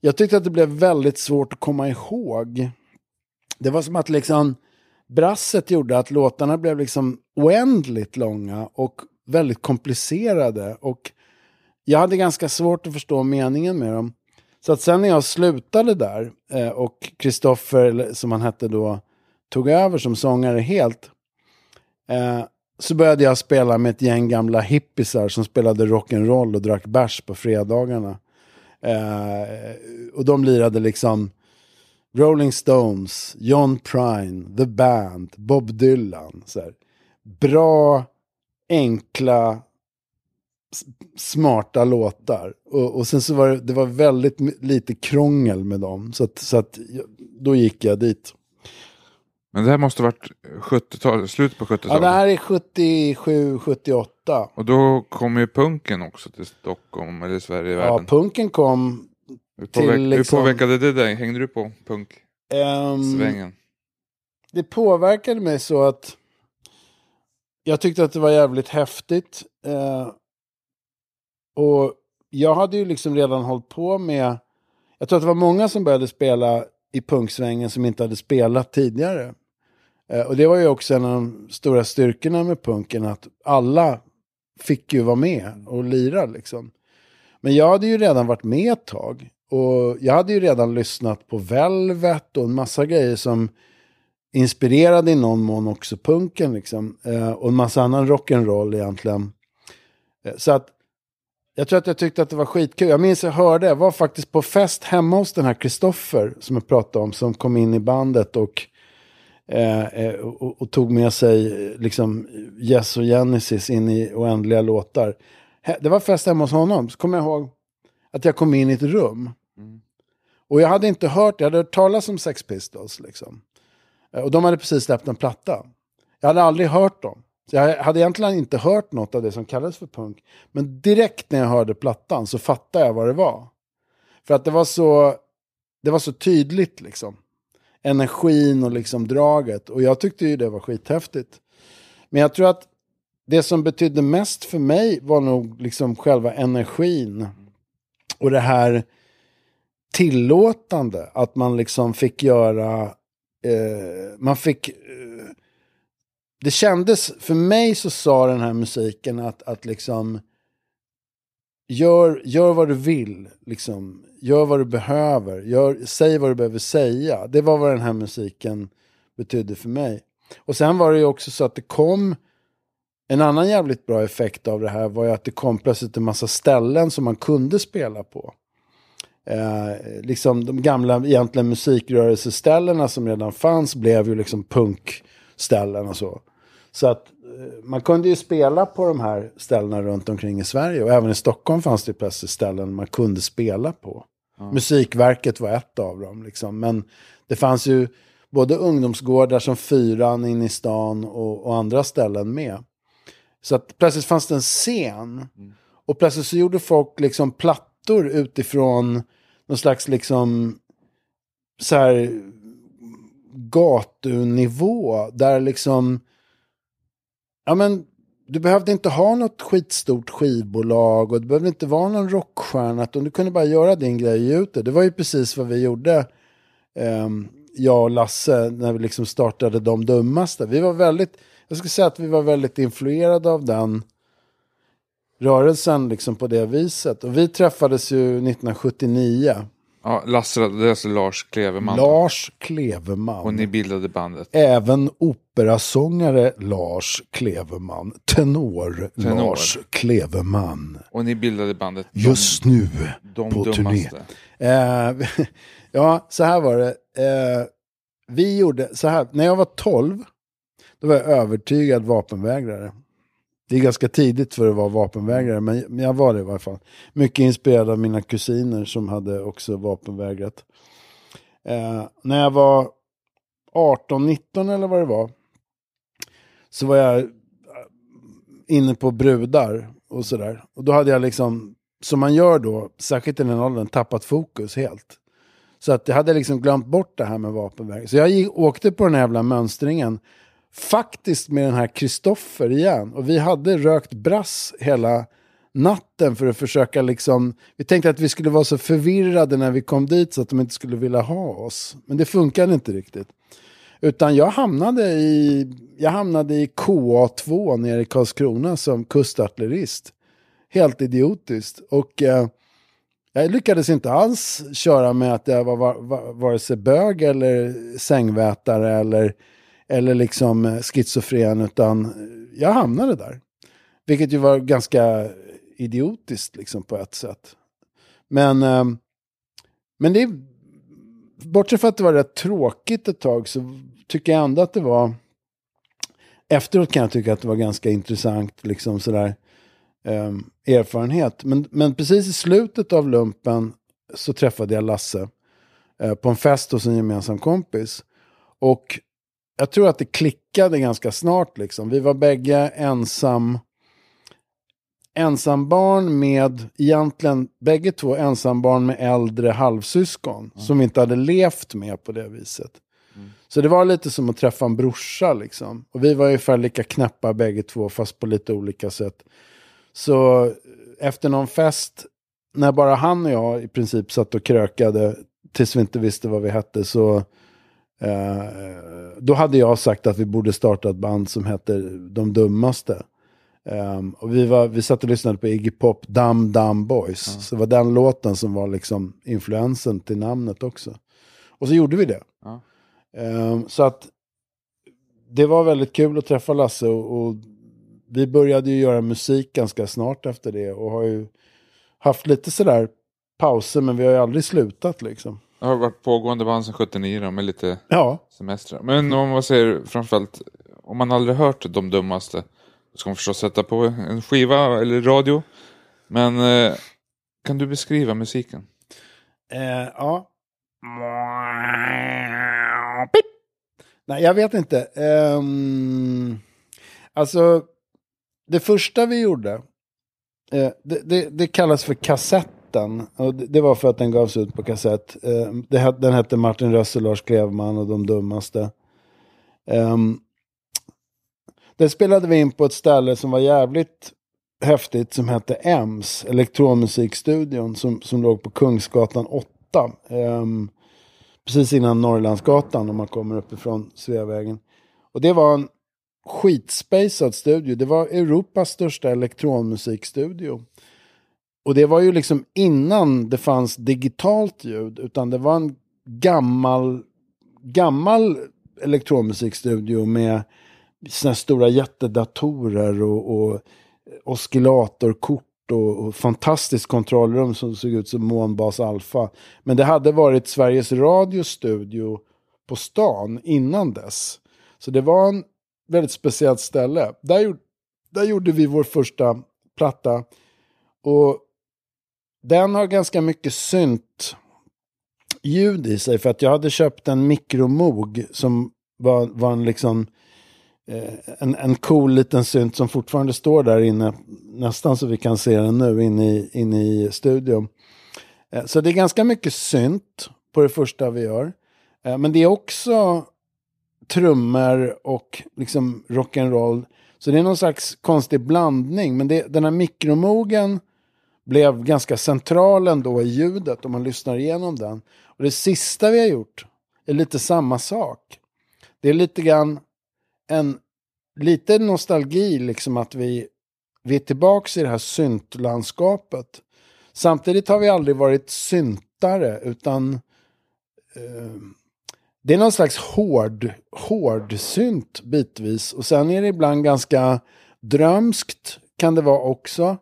jag tyckte att det blev väldigt svårt att komma ihåg. Det var som att liksom brasset gjorde att låtarna blev liksom oändligt långa och väldigt komplicerade. Och jag hade ganska svårt att förstå meningen med dem. Så att sen när jag slutade där eh, och Kristoffer, som han hette då, tog över som sångare helt. Eh, så började jag spela med ett gäng gamla hippisar som spelade rock'n'roll och drack bärs på fredagarna. Eh, och de lirade liksom Rolling Stones, John Prine, The Band, Bob Dylan. Så här. Bra enkla, smarta låtar. Och, och sen så var det, det var väldigt lite krångel med dem. Så att, så att då gick jag dit. Men det här måste varit 70 slutet på 70-talet? Ja, det här är 77, 78. Och då kom ju punken också till Stockholm, eller Sverige, i världen. Ja, punken kom hur, påverk liksom, hur påverkade det dig? Hängde du på punk-svängen? Um, det påverkade mig så att jag tyckte att det var jävligt häftigt. Eh, och jag hade ju liksom redan hållit på med, jag tror att det var många som började spela i punksvängen som inte hade spelat tidigare. Eh, och det var ju också en av de stora styrkorna med punken, att alla fick ju vara med och lira liksom. Men jag hade ju redan varit med ett tag. Och jag hade ju redan lyssnat på Velvet och en massa grejer som inspirerade i någon mån också punken liksom. Eh, och en massa annan rock'n'roll egentligen. Eh, så att jag tror att jag tyckte att det var skitkul. Jag minns jag hörde, jag var faktiskt på fest hemma hos den här Kristoffer som jag pratade om, som kom in i bandet och, eh, eh och, och, tog med sig liksom Yes och Genesis in i oändliga låtar. Det var fest hemma hos honom, så kommer jag ihåg att jag kom in i ett rum. Mm. Och jag hade inte hört, jag hade hört talas om Sex Pistols liksom. Eh, och de hade precis släppt en platta. Jag hade aldrig hört dem. Jag hade egentligen inte hört något av det som kallades för punk. Men direkt när jag hörde plattan så fattade jag vad det var. För att det var så, det var så tydligt liksom. Energin och liksom draget. Och jag tyckte ju det var skithäftigt. Men jag tror att det som betydde mest för mig var nog liksom själva energin. Och det här tillåtande. Att man liksom fick göra eh, man fick... Eh, det kändes, för mig så sa den här musiken att, att liksom... Gör, gör vad du vill, liksom. Gör vad du behöver. Gör, säg vad du behöver säga. Det var vad den här musiken betydde för mig. Och sen var det ju också så att det kom... En annan jävligt bra effekt av det här var ju att det kom plötsligt en massa ställen som man kunde spela på eh, liksom de gamla egentligen musikrörelseställena som redan fanns blev ju liksom punkställen och så. Så att eh, man kunde ju spela på de här ställena runt omkring i Sverige. Och även i Stockholm fanns det plötsligt ställen man kunde spela på. Mm. Musikverket var ett av dem. Liksom. Men det fanns ju både ungdomsgårdar som Fyran inne i stan och, och andra ställen med. Så att plötsligt fanns det en scen. Och plötsligt så gjorde folk liksom plattor utifrån någon slags liksom så här gatunivå. Där liksom, ja men du behövde inte ha något skitstort skivbolag och du behövde inte vara någon rockstjärna. Utan du kunde bara göra din grej ute. ut det. Det var ju precis vad vi gjorde, ehm, jag och Lasse, när vi liksom startade De Dummaste. Vi var väldigt, jag skulle säga att vi var väldigt influerade av den rörelsen liksom på det viset. Och vi träffades ju 1979. Ja, Lasse, det är alltså Lars Kleveman. Lars Kleveman. Och ni bildade bandet. Även operasångare Lars Kleveman. Tenor, Tenor. Lars Kleveman. Och ni bildade bandet Just nu De på turné. Dummaste. Eh, ja, så här var det. Eh, vi gjorde så här. När jag var 12, då var jag övertygad vapenvägrare. Det är ganska tidigt för att vara vapenvägrare, men jag var det i varje fall. Mycket inspirerad av mina kusiner som hade också vapenvägrat. Eh, när jag var 18-19 eller vad det var, så var jag eh, inne på brudar och sådär. Och då hade jag liksom, som man gör då, särskilt i den åldern, tappat fokus helt. Så att jag hade liksom glömt bort det här med vapenväg. Så jag gick, åkte på den här jävla mönstringen. Faktiskt med den här Kristoffer igen. Och vi hade rökt brass hela natten för att försöka liksom... Vi tänkte att vi skulle vara så förvirrade när vi kom dit så att de inte skulle vilja ha oss. Men det funkade inte riktigt. Utan jag hamnade i, jag hamnade i KA2 nere i Karlskrona som kustartillerist. Helt idiotiskt. Och eh, jag lyckades inte alls köra med att jag var, var, var vare sig bög eller sängvätare eller, eller liksom eh, schizofren. Utan eh, jag hamnade där. Vilket ju var ganska idiotiskt liksom på ett sätt. Men, eh, men det bortsett från att det var rätt tråkigt ett tag så tycker jag ändå att det var... Efteråt kan jag tycka att det var ganska intressant liksom sådär ehm, erfarenhet. Men, men precis i slutet av lumpen så träffade jag Lasse eh, på en fest hos en gemensam kompis. Och jag tror att det klickade ganska snart liksom. Vi var bägge ensam ensambarn med, egentligen bägge två ensambarn med äldre halvsyskon. Som vi inte hade levt med på det viset. Så det var lite som att träffa en brorsa liksom. Och vi var ungefär lika knäppa bägge två, fast på lite olika sätt. Så efter någon fest, när bara han och jag i princip satt och krökade, tills vi inte visste vad vi hette, så eh, då hade jag sagt att vi borde starta ett band som heter De Dummaste. Ehm, och vi, var, vi satt och lyssnade på Iggy Pop, Dum Dum Boys. Så det var den låten som var liksom influensen till namnet också. Och så gjorde vi det. Ja. Ehm, så att det var väldigt kul att träffa Lasse och, och vi började ju göra musik ganska snart efter det och har ju haft lite sådär pauser men vi har ju aldrig slutat liksom. Det har varit pågående band sedan 79 då, med lite Ja, semestrar. Men om man säger framförallt, om man aldrig hört De Dummaste, då ska man förstås sätta på en skiva eller radio. Men eh, kan du beskriva musiken? eh, ja. Nej, jag vet inte. Ehm, alltså, det första vi gjorde, eh, det, det, det kallas för kassetten. Och det, var för att den gavs ut på kassett. Eh, den hette Martin Rössel, Lars Klevman och De Dummaste. Den det spelade vi in på ett ställe som var jävligt häftigt som hette EMS, elektronmusikstudion, som, som låg på Kungsgatan 8. Ehm, precis innan Norrlandsgatan om man kommer uppifrån Sveavägen. Och det var en skitspacad studio. Det var Europas största elektronmusikstudio. Och det var ju liksom innan det fanns digitalt ljud, utan det var en gammal, gammal elektronmusikstudio med sina stora jättedatorer och, och oscillatorkort och, och fantastiskt kontrollrum som såg ut som Månbas alfa. Men det hade varit Sveriges Radios studio på stan innan dess. Så det var en väldigt speciellt ställe. Där, gjorde- där gjorde vi vår första platta. Och den har ganska mycket synt ljud i sig. För att jag hade köpt en mikromog som var, var en liksom eh, en, en cool liten synt som fortfarande står där inne, nästan så vi kan se den nu inne i, inne i studion. Eh, så det är ganska mycket synt på det första vi gör. Eh, men det är också trummor och liksom rock'n'roll. Så det är någon slags konstig blandning. Men det, den här mikromogen blev ganska central ändå i ljudet om man lyssnar igenom den. Och det sista vi har gjort är lite samma sak. Det är lite grann en lite nostalgi liksom att vi, vi är tillbaka i det här syntlandskapet. Samtidigt har vi aldrig varit syntare utan eh, det är någon slags hård, hård synt bitvis. Och sen är det ibland ganska drömskt kan det vara också.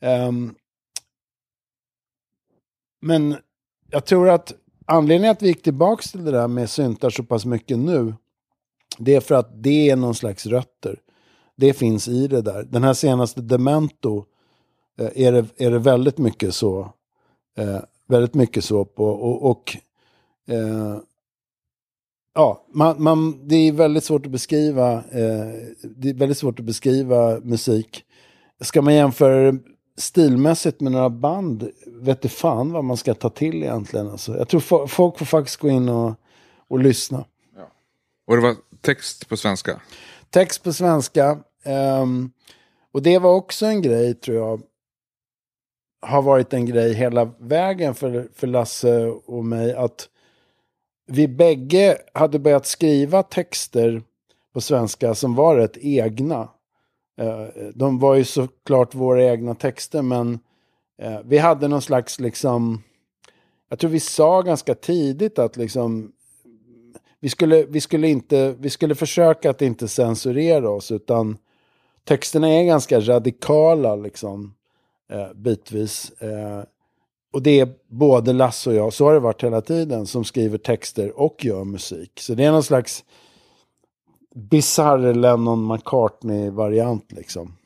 Um, men jag tror att anledningen att vi gick tillbaka till det där med syntar så pass mycket nu, det är för att det är någon slags rötter. Det finns i det där. Den här senaste Demento eh, är, det, är det väldigt mycket så. Eh, väldigt mycket så på. Och, och eh, ja, man, man, det är väldigt svårt att beskriva. Eh, det är väldigt svårt att beskriva musik. Ska man jämföra stilmässigt med några band, vet du fan vad man ska ta till egentligen. Alltså. Jag tror folk får faktiskt gå in och, och lyssna. Ja. Och det var text på svenska? Text på svenska. Um, och det var också en grej, tror jag, har varit en grej hela vägen för, för Lasse och mig. Att vi bägge hade börjat skriva texter på svenska som var rätt egna. Eh, de var ju såklart våra egna texter, men eh, vi hade någon slags liksom... Jag tror vi sa ganska tidigt att liksom... Vi skulle, vi skulle, inte, vi skulle försöka att inte censurera oss, utan texterna är ganska radikala liksom, eh, bitvis. Eh, och det är både Lasse och jag, så har det varit hela tiden, som skriver texter och gör musik. Så det är någon slags bisarr Lennon McCartney-variant liksom.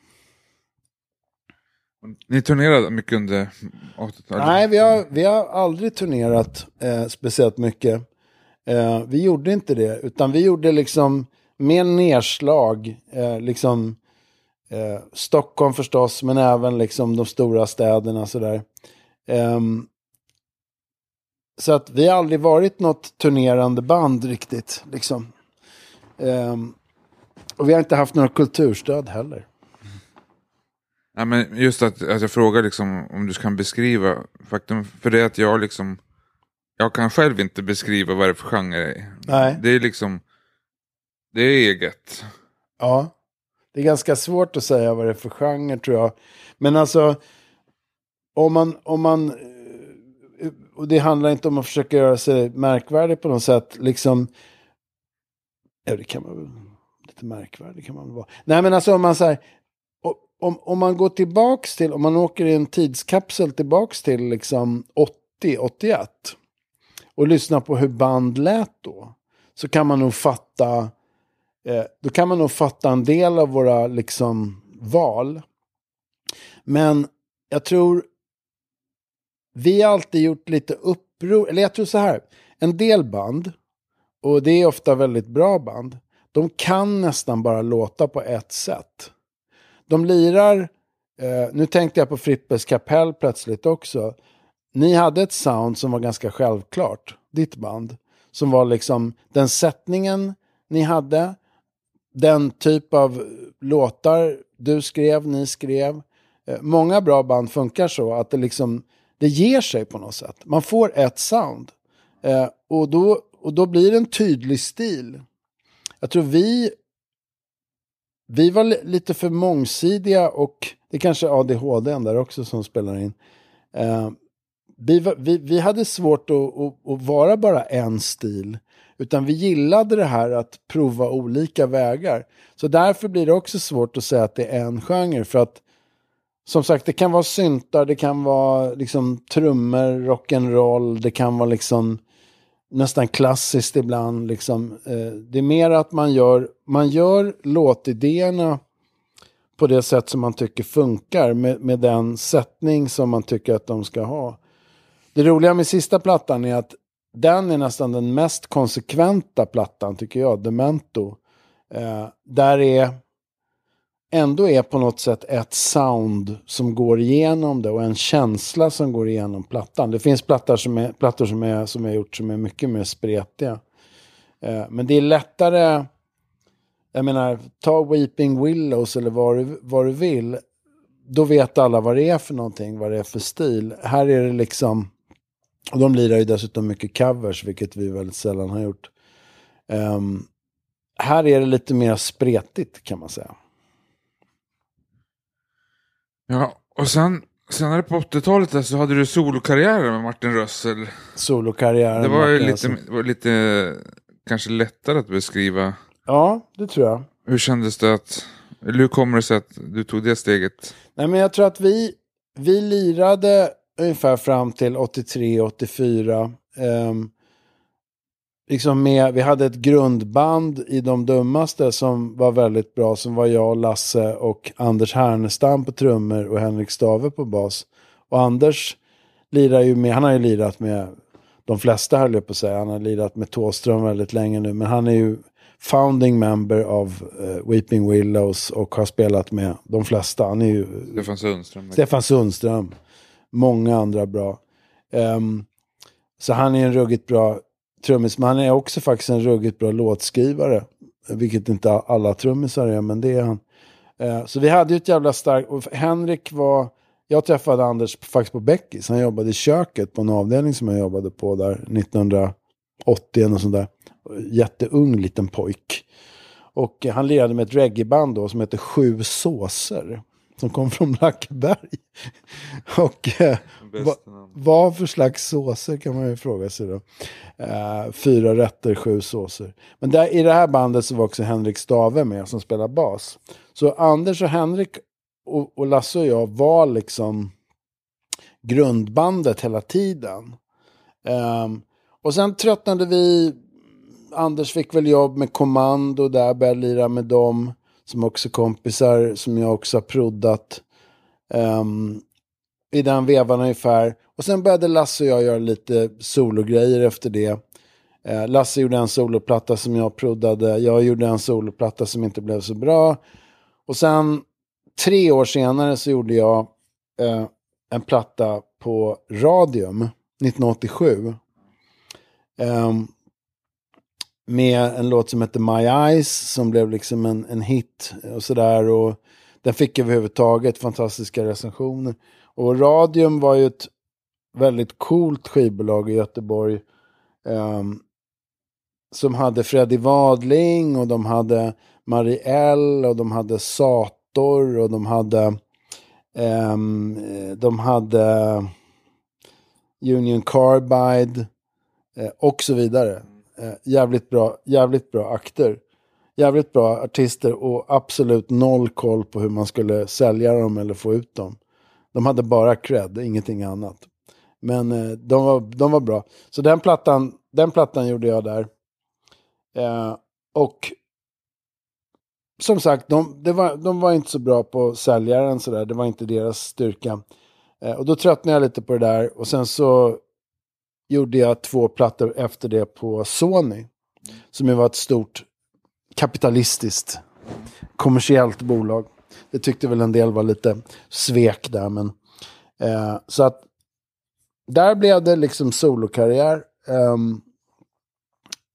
Ni turnerade mycket under 80-talet? Nej, vi har, vi har aldrig turnerat eh, speciellt mycket. Eh, vi gjorde inte det, utan vi gjorde liksom mer nedslag. Eh, liksom, eh, Stockholm förstås, men även liksom de stora städerna sådär. Um, så att vi har aldrig varit något turnerande band riktigt. Liksom. Um, och vi har inte haft några kulturstöd heller. Ja, men just att, att jag frågar liksom, om du kan beskriva faktum. För det att jag liksom, jag kan själv inte beskriva vad det är för genre. Nej. Det är liksom, det är eget. Ja, det är ganska svårt att säga vad det är för genre tror jag. Men alltså, om man, om man, eh, och det handlar inte om att försöka göra sig märkvärdig på något sätt, liksom, ja det kan man väl, lite märkvärdig kan man väl vara. Nej men alltså om man säger, om, om man går tillbaks till, om man åker i en tidskapsel tillbaks till liksom 80, 81 och lyssnar på hur band lät då, så kan man nog fatta, eh, då kan man nog fatta en del av våra liksom val. Men jag tror vi har alltid gjort lite uppror, eller jag tror så här, en del band, och det är ofta väldigt bra band, de kan nästan bara låta på ett sätt. De lirar, eh, nu tänkte jag på Frippes kapell plötsligt också, ni hade ett sound som var ganska självklart, ditt band, som var liksom den sättningen ni hade, den typ av låtar du skrev, ni skrev. Eh, många bra band funkar så att det liksom det ger sig på något sätt. Man får ett sound. Eh, och, då, och då blir det en tydlig stil. Jag tror vi, vi var lite för mångsidiga och det är kanske ADHD där också som spelar in. Eh, vi, var, vi, vi hade svårt att, att, att vara bara en stil. Utan vi gillade det här att prova olika vägar. Så därför blir det också svårt att säga att det är en genre. För att som sagt, det kan vara syntar, det kan vara liksom trummor, rock'n'roll, det kan vara liksom nästan klassiskt ibland. Liksom. Eh, det är mer att man gör, man gör låtidéerna på det sätt som man tycker funkar med, med den sättning som man tycker att de ska ha. Det roliga med sista plattan är att den är nästan den mest konsekventa plattan tycker jag, Demento. Eh, där är ändå är på något sätt ett sound som går igenom det och en känsla som går igenom plattan. Det finns plattor som är, plattor som är, som är gjort som är mycket mer spretiga. Eh, men det är lättare, jag menar, ta Weeping Willows eller vad du, vad du vill. Då vet alla vad det är för någonting, vad det är för stil. Här är det liksom, och de lirar ju dessutom mycket covers, vilket vi väldigt sällan har gjort. Um, här är det lite mer spretigt kan man säga. Ja, och sen senare på 80-talet så hade du solokarriären med Martin Rössel. Solokarriären. Det var ju lite, alltså. var lite kanske lättare att beskriva. Ja, det tror jag. Hur kändes det att, eller hur kommer det sig att du tog det steget? Nej, men jag tror att vi, vi lirade ungefär fram till 83, 84. Um, liksom med, vi hade ett grundband i De Dummaste som var väldigt bra. Som var jag, Lasse och Anders Härnestam på trummor och Henrik Stave på bas. Och Anders lirar ju med, han har ju lirat med de flesta höll jag på att säga. Han har lirat med Tåström väldigt länge nu. Men han är ju founding member av uh, Weeping Willows och har spelat med de flesta. Han är ju... Stefan Sundström. Stefan Sundström. Många andra bra. Um, så han är en ruggigt bra trummis. Men han är också faktiskt en ruggigt bra låtskrivare. Vilket inte alla trummisar är, men det är han. Eh, så vi hade ju ett jävla starkt... Och Henrik var... Jag träffade Anders faktiskt på Beckis. Han jobbade i köket på en avdelning som jag jobbade på där 1980 och sånt där. Jätteung liten pojk. Och han lirade med ett reggaeband då som heter Sju såser. Som kom från Blackeberg. och eh, va, vad för slags såser kan man ju fråga sig då. Eh, fyra rätter, sju såser. Men där, i det här bandet så var också Henrik Stave med som spelar bas. Så Anders och Henrik och, och Lasse och jag var liksom grundbandet hela tiden. Um, och sen tröttnade vi. Anders fick väl jobb med Kommando där, började lira med dem. Som också kompisar som jag också har proddat. Um, I den vevan ungefär. Och sen började Lasse och jag göra lite sologrejer efter det. Uh, Lasse gjorde en soloplatta som jag proddade. Jag gjorde en soloplatta som inte blev så bra. Och sen tre år senare så gjorde jag uh, en platta på Radium 1987. Um, ehm, med en låt som hette My Eyes som blev liksom en, en hit och sådär. Och den fick överhuvudtaget fantastiska recensioner. Och Radium var ju ett väldigt coolt skivbolag i Göteborg. Um, som hade Freddie Wadling och de hade Marielle och de hade Sator och de hade um, de hade Union Carbide eh, och så vidare. Eh, jävligt, bra, jävligt bra akter. Jävligt bra artister och absolut noll koll på hur man skulle sälja dem eller få ut dem. De hade bara cred, ingenting annat. Men eh, de, var, de var bra. Så den plattan, den plattan gjorde jag där. Eh, och som sagt, de, var, de var inte så bra på säljaren sådär. Det var inte deras styrka. Eh, och då tröttnade jag lite på det där. Och sen så gjorde jag två plattor efter det på Sony. Som ju var ett stort kapitalistiskt kommersiellt bolag. Det tyckte väl en del var lite svek där. Men, eh, så att där blev det liksom solokarriär. Um,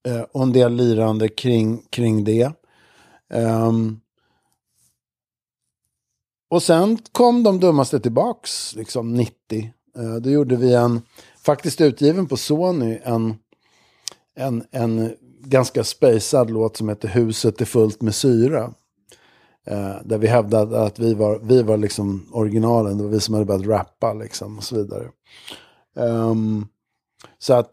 eh, och en del lirande kring, kring det. Um, och sen kom de dummaste tillbaks, liksom 90. Eh, då gjorde vi en, faktiskt utgiven på Sony, en, en, en ganska spejsad låt som heter Huset är fullt med syra. Eh, där vi hävdade att vi var, vi var liksom originalen, det var vi som hade börjat rappa liksom och så vidare. Um, så att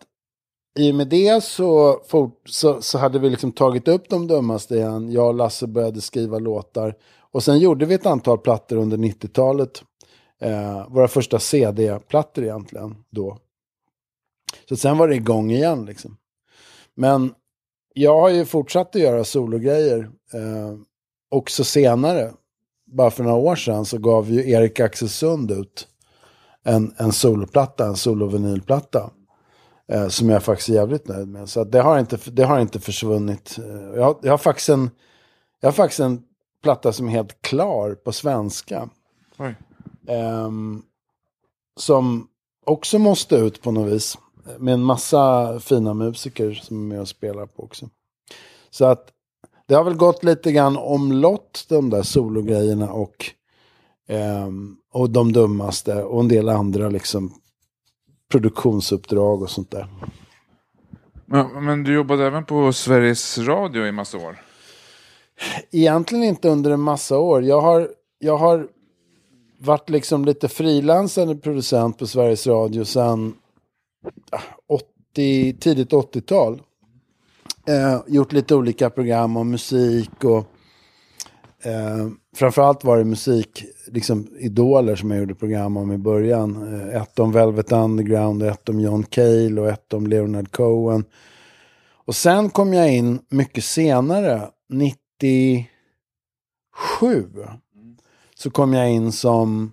i och med det så, fort, så, så, hade vi liksom tagit upp de dummaste igen. Jag och Lasse började skriva låtar. Och sen gjorde vi ett antal plattor under 90-talet. Eh, våra första CD-plattor egentligen då. Så sen var det igång igen liksom. Men jag har ju fortsatt att göra sologrejer. Eh, också senare. Bara för några år sedan så gav ju Erik Axelsund ut en, en soloplatta, en solovinylplatta. Eh, som jag faktiskt är jävligt nöjd med. Så det, har inte, det har inte försvunnit. Eh, jag, har, jag har faktiskt en, Jag har faktiskt en platta som är helt klar på svenska. Ehm, som också måste ut på något vis. Med en massa fina musiker som är med och spelar på också. Så att det har väl gått lite grann omlott, de där sologrejerna och, ehm, och de dummaste och en del andra liksom produktionsuppdrag och sånt där. Men, men du jobbade även på Sveriges Radio i massa år. Egentligen inte under en massa år. Jag har, jag har varit liksom lite frilansande producent på Sveriges Radio sedan 80, tidigt 80-tal. Eh, gjort lite olika program om musik och eh, framförallt var det musik, liksom idoler som jag gjorde program om i början. Eh, ett om Velvet Underground, ett om John Cale och ett om Leonard Cohen. Och sen kom jag in mycket senare, 97, så kom jag in som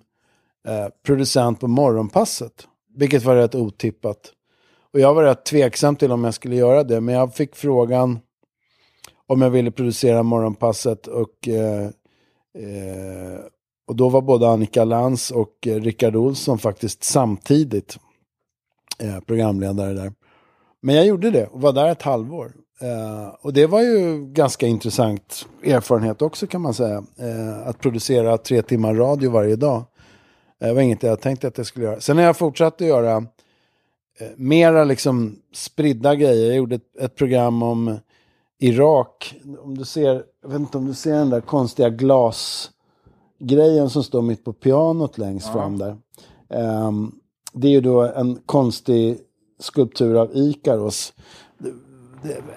eh, producent på Morgonpasset. Vilket var rätt otippat. Och jag var rätt tveksam till om jag skulle göra det. Men jag fick frågan om jag ville producera Morgonpasset. Och, eh, eh, och då var både Annika Lantz och eh, Rickard Olsson faktiskt samtidigt eh, programledare där. Men jag gjorde det och var där ett halvår. Eh, och det var ju ganska intressant erfarenhet också kan man säga. Eh, att producera tre timmar radio varje dag. Det var inget jag tänkte att jag skulle göra. Sen har jag fortsatt att göra eh, mera liksom spridda grejer. Jag gjorde ett, ett, program om Irak. Om du ser, jag vet inte om du ser den där konstiga glasgrejen som står mitt på pianot längst ja. fram där. Um, det är ju då en konstig skulptur av Ikaros.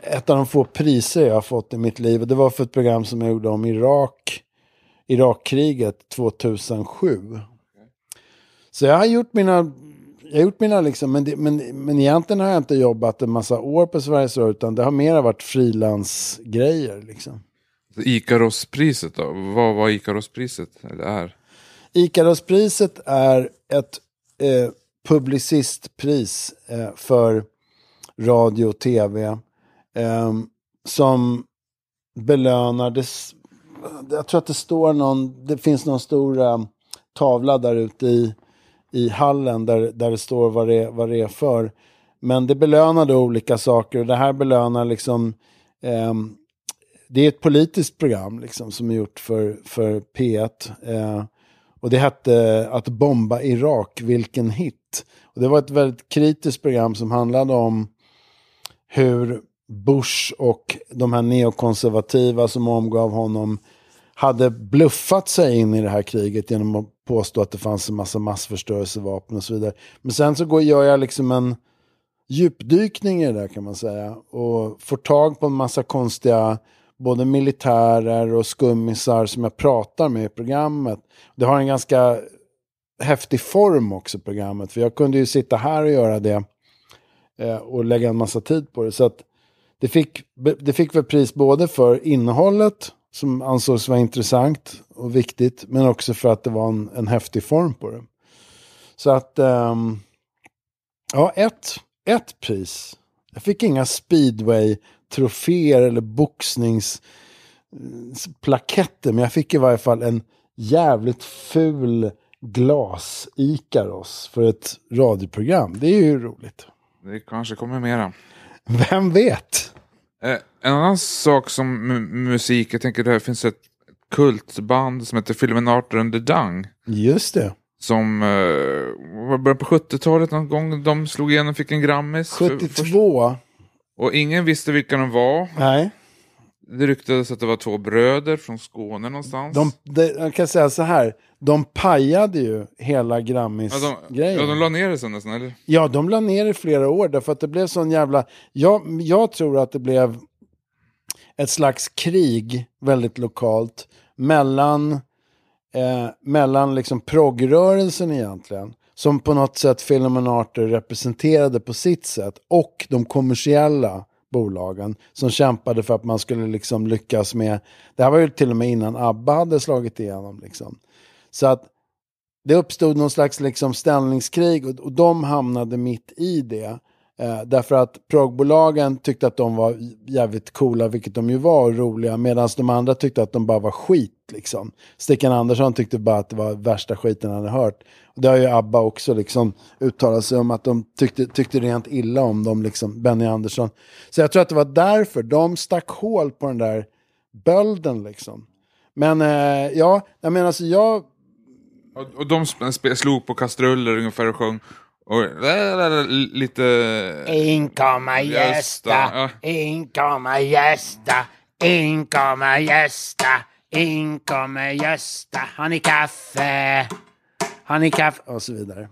Ett av de få priser jag har fått i mitt liv. Och det var för ett program som jag gjorde om Irak. Irakkriget 2007. Så jag har gjort mina, jag har gjort mina liksom, men, det, men, men egentligen har jag inte jobbat en massa år på Sveriges Radio, utan det har mer varit frilansgrejer liksom. Ikarospriset då? Vad var Ikarospriset? Eller är? Ikarospriset är ett eh, publicistpris eh, för radio och tv. Eh, som belönar, det, jag tror att det står någon, det finns någon stor eh, tavla där ute i i hallen där, där det står vad det, vad det är för. Men det belönade olika saker och det här belönar liksom eh, det är ett politiskt program liksom, som är gjort för, för P1. Eh, och det hette Att bomba Irak, vilken hit. Och det var ett väldigt kritiskt program som handlade om hur Bush och de här neokonservativa som omgav honom hade bluffat sig in i det här kriget genom att påstå att det fanns en massa massförstörelsevapen och så vidare. Men sen så går, gör jag liksom en djupdykning i det där kan man säga. Och får tag på en massa konstiga, både militärer och skummisar som jag pratar med i programmet. Det har en ganska häftig form också programmet. För jag kunde ju sitta här och göra det. Eh, och lägga en massa tid på det. Så att det fick, det fick väl pris både för innehållet som ansågs vara intressant och viktigt. Men också för att det var en, en häftig form på det. Så att, um, ja, ett, ett pris. Jag fick inga speedway-troféer eller boxningsplaketter. Men jag fick i varje fall en jävligt ful glas Ikaros för ett radioprogram. Det är ju roligt. Det kanske kommer mera. Vem vet? Eh, en annan sak som musik, jag tänker det finns ett kultband som heter Filminator and the Dung. Just det. Som uh, var början på 70-talet någon gång. De slog igenom och fick en Grammis. 72. och ingen visste vilka de var. Nej. Det ryktades att det var två bröder från Skåne någonstans. De, de, jag kan säga så här, de pajade ju hela Grammis-grejen. Ja, de, ja, de la ner det sen nästan, eller? Ja, de la ner det flera år därför att det blev sån jävla... Jag, jag tror att det blev ett slags krig väldigt lokalt mellan, eh, mellan liksom progrörelsen egentligen som på något sätt Film Arter representerade på sitt sätt och de kommersiella bolagen som kämpade för att man skulle liksom lyckas med, det här var ju till och med innan ABBA hade slagit igenom. Liksom. Så att det uppstod någon slags liksom ställningskrig och, och de hamnade mitt i det. Eh, därför att progbolagen tyckte att de var jävligt coola, vilket de ju var, och roliga, medan de andra tyckte att de bara var skit. Liksom. Stickan Andersson tyckte bara att det var värsta skiten han hade hört. Och det har ju ABBA också liksom uttalat sig om, att de tyckte, tyckte rent illa om dem, liksom, Benny Andersson. Så jag tror att det var därför de stack hål på den där bölden. Liksom. Men eh, ja, jag menar alltså jag... Och, och de slog på kastruller ungefär och sjöng. Och äh, lite... Inkomma gästa, Ja. inkomma gästa, inkomma gästa, inkomma gästa. Har ni kaffe? Har ni kaffe? och så vidare.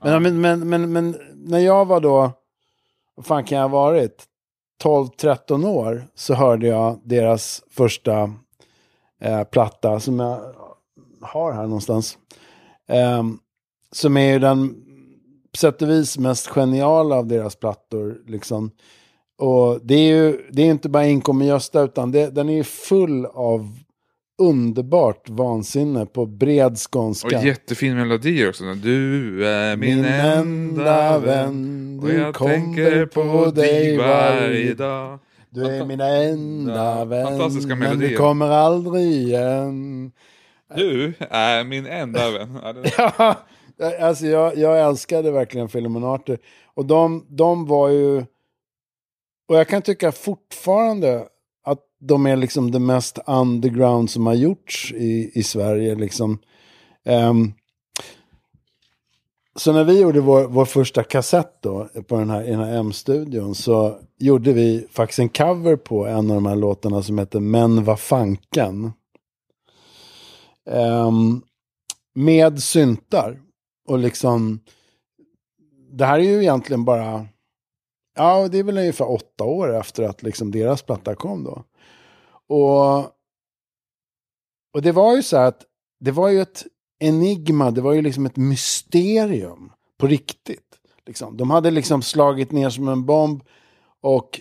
Men, men, men, men, men när jag var då, vad fan kan jag ha varit? 12-13 år så hörde jag deras första eh, platta som jag har här någonstans. Ehm, som är ju den sätt och vis mest geniala av deras plattor. Liksom. Och det är ju det är inte bara Inkom med Gösta utan det, den är ju full av underbart vansinne på bred Och skånska. jättefin melodi också. Du är min, enda vän. Och du jag kommer tänker på dig varje dag. Du är min enda vän, fantastiska men du kommer aldrig igen. Du är min enda vän. Ja, alltså jag, jag älskade verkligen Filmonarter. Och de, de var ju... Och jag kan tycka fortfarande att de är liksom det mest underground som har gjorts i, i Sverige. Liksom. Um, så när vi gjorde vår, vår första kassett då, på den här, i den här M-studion så gjorde vi faktiskt en cover på en av de här låtarna som heter Men vad fanken. Um, med syntar. Och liksom, det här är ju egentligen bara, ja det är väl ungefär åtta år efter att liksom deras platta kom då. Och, och det var ju så här att, det var ju ett enigma, det var ju liksom ett mysterium på riktigt. Liksom. De hade liksom slagit ner som en bomb och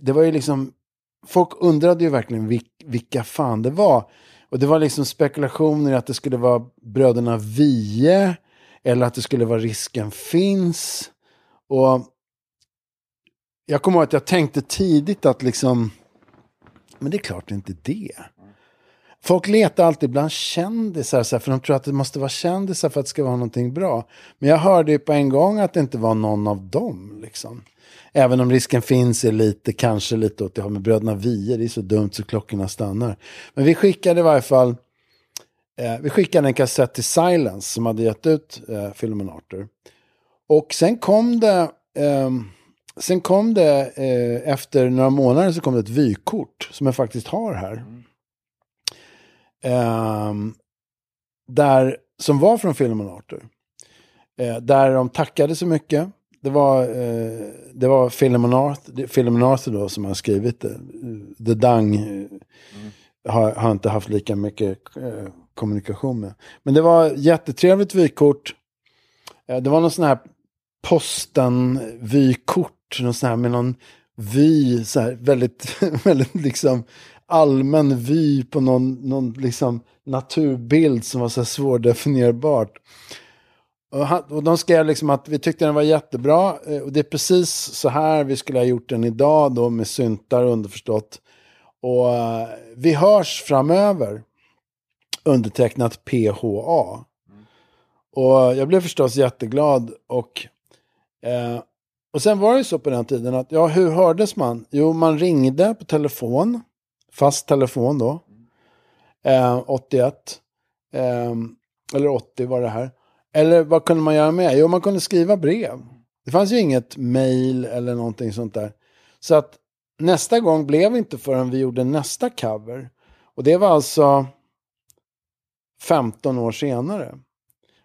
det var ju liksom, folk undrade ju verkligen vil- vilka fan det var. Och det var liksom spekulationer i att det skulle vara bröderna Vie eller att det skulle vara Risken finns. Och jag kommer ihåg att jag tänkte tidigt att liksom, men det är klart det är inte det. Folk letar alltid bland kändisar, så här, för de tror att det måste vara kändisar för att det ska vara någonting bra. Men jag hörde ju på en gång att det inte var någon av dem. Liksom. Även om risken finns är lite, kanske lite åt det hållet. med bröderna Wiehe, det är så dumt så klockorna stannar. Men vi skickade i varje fall, eh, vi skickade en kassett till Silence som hade gett ut eh, filmen Arthur. Och sen kom det, ehm, sen kom det eh, efter några månader så kom det ett vykort som jag faktiskt har här. Ehm, där, som var från filmen Arthur. Eh, där de tackade så mycket. Det var, eh, det var filmen Arthur, filmen Arthur då som har skrivit det. The Dung eh, har, har inte haft lika mycket eh, kommunikation med. Men det var jättetrevligt vykort. Eh, det var någon sån här posten-vykort. Någon sån här med någon vy, så här väldigt, väldigt liksom allmän vy på någon, någon liksom naturbild som var så här svårdefinierbart. Och, han, och de skrev liksom att vi tyckte den var jättebra. Eh, och det är precis så här vi skulle ha gjort den idag då med syntar underförstått. Och eh, vi hörs framöver. Undertecknat PHA. Och jag blev förstås jätteglad. Och, eh, och sen var det så på den tiden att, ja hur hördes man? Jo, man ringde på telefon. Fast telefon då. Eh, 81. Eh, eller 80 var det här. Eller vad kunde man göra med? Jo, man kunde skriva brev. Det fanns ju inget mail eller någonting sånt där. Så att nästa gång blev inte förrän vi gjorde nästa cover. Och det var alltså 15 år senare.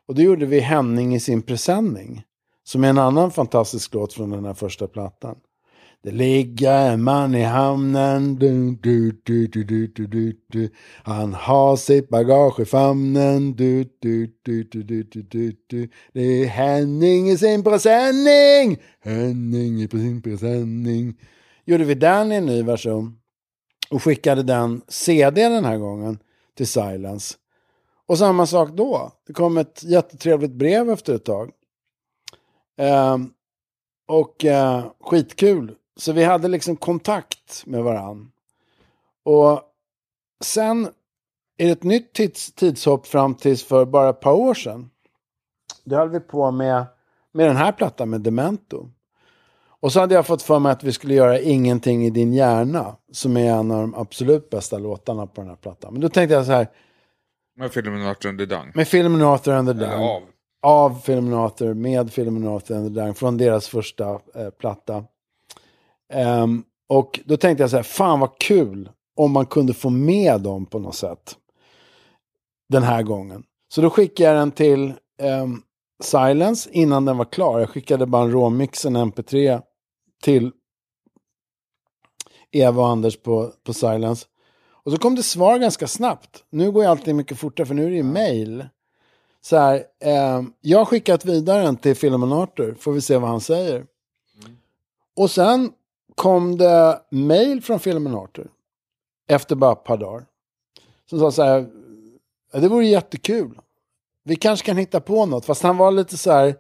Och det gjorde vi Henning i sin presenning. Som är en annan fantastisk låt från den här första plattan. Det ligger en man i hamnen. Du, du, du, du, du, du, du, du. Han har sitt bagage i famnen. Du, du, du, du, du, du, du, du. Det är Henning i sin presenning. Henning i sin presenning. Gjorde vi den i en ny version. Och skickade den CD den här gången till Silence. Och samma sak då. Det kom ett jättetrevligt brev efter ett tag. Eh, och eh, skitkul. Så vi hade liksom kontakt med varann. Och sen är det ett nytt tids, tidshopp fram tills för bara ett par år sedan. Då höll vi på med, med den här plattan med Demento. Och så hade jag fått för mig att vi skulle göra Ingenting i din hjärna. Som är en av de absolut bästa låtarna på den här plattan. Men då tänkte jag så här. Med filmen Arthur and the Dung. Med filmen Arthur and the Dung. Eller av. Av filmen Arthur, med filmen Arthur and the Dung. Från deras första eh, platta. Ehm, och då tänkte jag så här, fan vad kul om man kunde få med dem på något sätt. Den här gången. Så då skickade jag den till ehm, Silence innan den var klar. Jag skickade bara en råmix, en mp3 till Eva och Anders på, på Silence. Och så kom det svar ganska snabbt. Nu går ju allting mycket fortare för nu är det ju mail. Så här, eh, jag har skickat vidare den till Filmen Arthur, får vi se vad han säger. Och sen kom det mail från Filmen Arthur. Efter bara ett par dagar. Som sa så här, "Ja, det vore jättekul. Vi kanske kan hitta på något. Fast han var lite så här,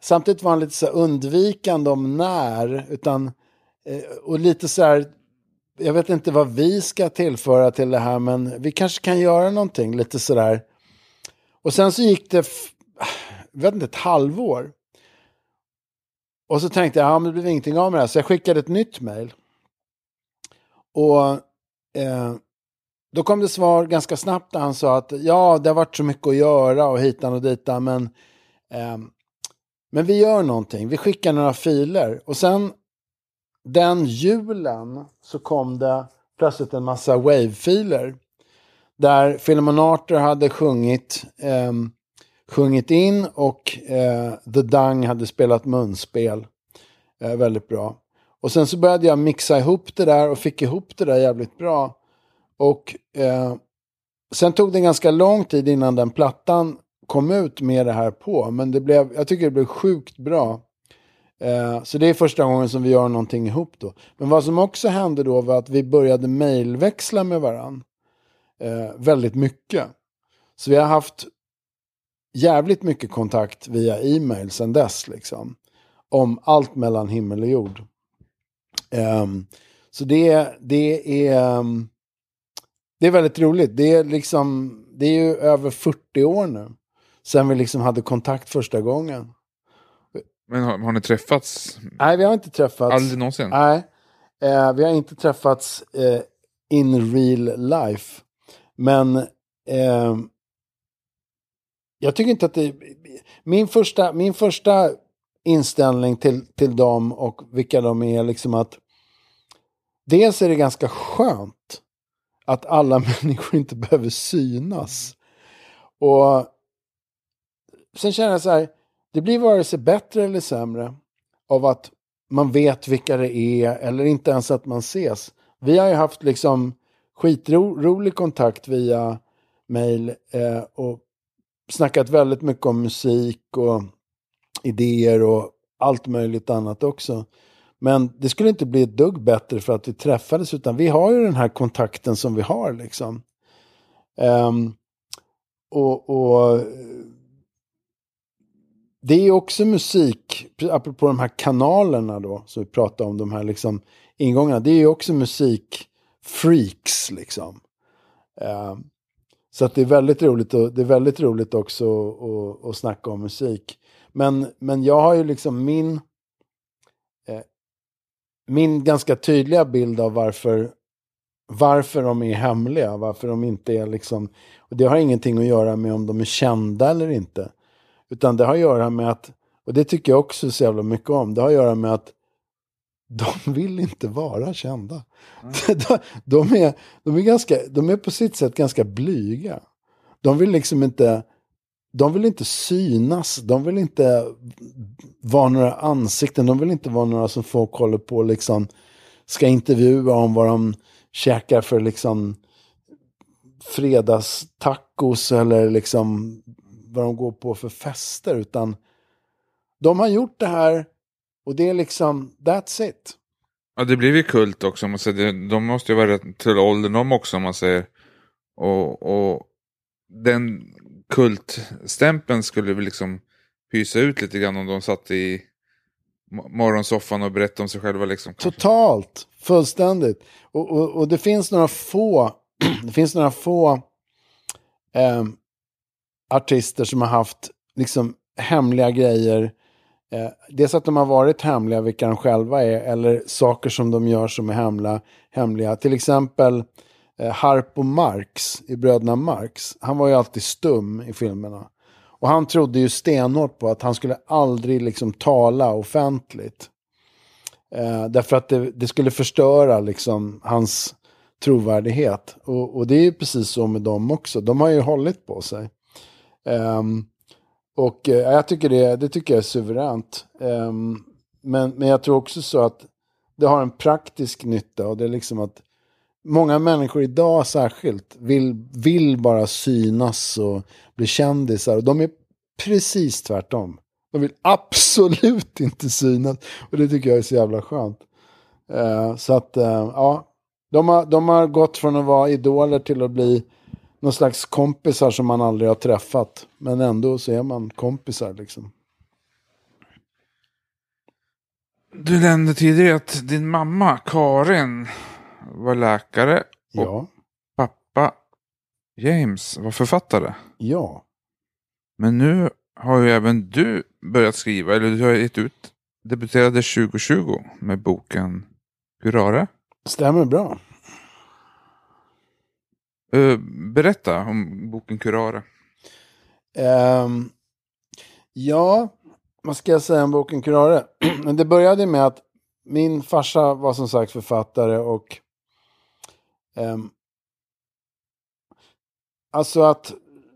samtidigt var han lite så här undvikande om när. Utan, eh, och lite så här, jag vet inte vad vi ska tillföra till det här, men vi kanske kan göra någonting lite sådär. Och sen så gick det, jag vet inte, ett halvår. Och så tänkte jag, ja men det blev ingenting av med det här, så jag skickade ett nytt mejl. Och eh, då kom det svar ganska snabbt där han sa att ja, det har varit så mycket att göra och hitan och ditan, men, eh, men vi gör någonting, vi skickar några filer. Och sen den julen så kom det plötsligt en massa wave-filer. Där Philemon Arthur hade sjungit, eh, sjungit in och eh, The Dung hade spelat munspel. Eh, väldigt bra. Och sen så började jag mixa ihop det där och fick ihop det där jävligt bra. Och eh, sen tog det ganska lång tid innan den plattan kom ut med det här på. Men det blev, jag tycker det blev sjukt bra. Eh, så det är första gången som vi gör någonting ihop då. Men vad som också hände då var att vi började mejlväxla med varandra. Eh, väldigt mycket. Så vi har haft jävligt mycket kontakt via e-mail sedan dess. Liksom, om allt mellan himmel och jord. Ehm, så det, det, är, ehm, det är väldigt roligt. Det är, liksom, det är ju över 40 år nu. Sen vi liksom hade kontakt första gången. Men har, har ni träffats? Nej, vi har inte träffats. Aldrig någonsin? Nej, eh, vi har inte träffats eh, in real life. Men eh, jag tycker inte att det... Min första, min första inställning till, till dem och vilka de är liksom att dels är det ganska skönt att alla människor inte behöver synas. Och sen känner jag så här, det blir vare sig bättre eller sämre av att man vet vilka det är eller inte ens att man ses. Vi har ju haft liksom skitrolig kontakt via mail eh, och snackat väldigt mycket om musik och idéer och allt möjligt annat också. Men det skulle inte bli ett dugg bättre för att vi träffades utan vi har ju den här kontakten som vi har liksom. Um, och, och det är också musik, apropå de här kanalerna då, som vi pratar om, de här liksom ingångarna. Det är ju också musikfreaks liksom. Eh, så att det är väldigt roligt, och, det är väldigt roligt också att, att snacka om musik. Men, men jag har ju liksom min, eh, min ganska tydliga bild av varför, varför de är hemliga, varför de inte är liksom, och det har ingenting att göra med om de är kända eller inte. Utan det har att göra med att, och det tycker jag också så jävla mycket om, det har att göra med att de vill inte vara kända. De, de, är, de, är ganska, de är på sitt sätt ganska blyga. De vill liksom inte, de vill inte synas, de vill inte vara några ansikten, de vill inte vara några som folk håller på liksom ska intervjua om vad de käkar för liksom fredagstacos eller liksom vad de går på för fester, utan de har gjort det här och det är liksom, that's it. Ja, det blir ju kult också. Om man säger. De måste ju vara rätt till åldern de också om man säger. Och, och den kultstämpeln skulle väl liksom pysa ut lite grann om de satt i mo- morgonsoffan och berätta om sig själva liksom. Totalt, fullständigt. Och, och, och det finns några få, det finns några få ehm, artister som har haft liksom hemliga grejer. Eh, dels att de har varit hemliga, vilka de själva är, eller saker som de gör som är hemliga. hemliga. Till exempel eh, Harpo Marx i Bröderna Marx. Han var ju alltid stum i filmerna. Och han trodde ju stenhårt på att han skulle aldrig liksom tala offentligt. Eh, därför att det, det skulle förstöra liksom hans trovärdighet. Och, och det är ju precis så med dem också. De har ju hållit på sig. Um, och eh, jag tycker det, det tycker jag är suveränt. Um, men, men jag tror också så att det har en praktisk nytta. Och det är liksom att många människor idag särskilt vill, vill bara synas och bli kändisar. Och de är precis tvärtom. De vill absolut inte synas. Och det tycker jag är så jävla skönt. Uh, så att, uh, ja. De har, de har gått från att vara idoler till att bli någon slags kompisar som man aldrig har träffat. Men ändå så är man kompisar liksom. Du nämnde tidigare att din mamma Karin var läkare och Ja, pappa James var författare. ja. Men nu har ju även du börjat skriva, eller du har gett ut, debuterade 2020 med boken Curare. Stämmer bra. Eh, berätta om boken Curare. Um, ja, vad ska jag säga om boken Curare? Det började med att min farsa var som sagt författare och um, alltså att,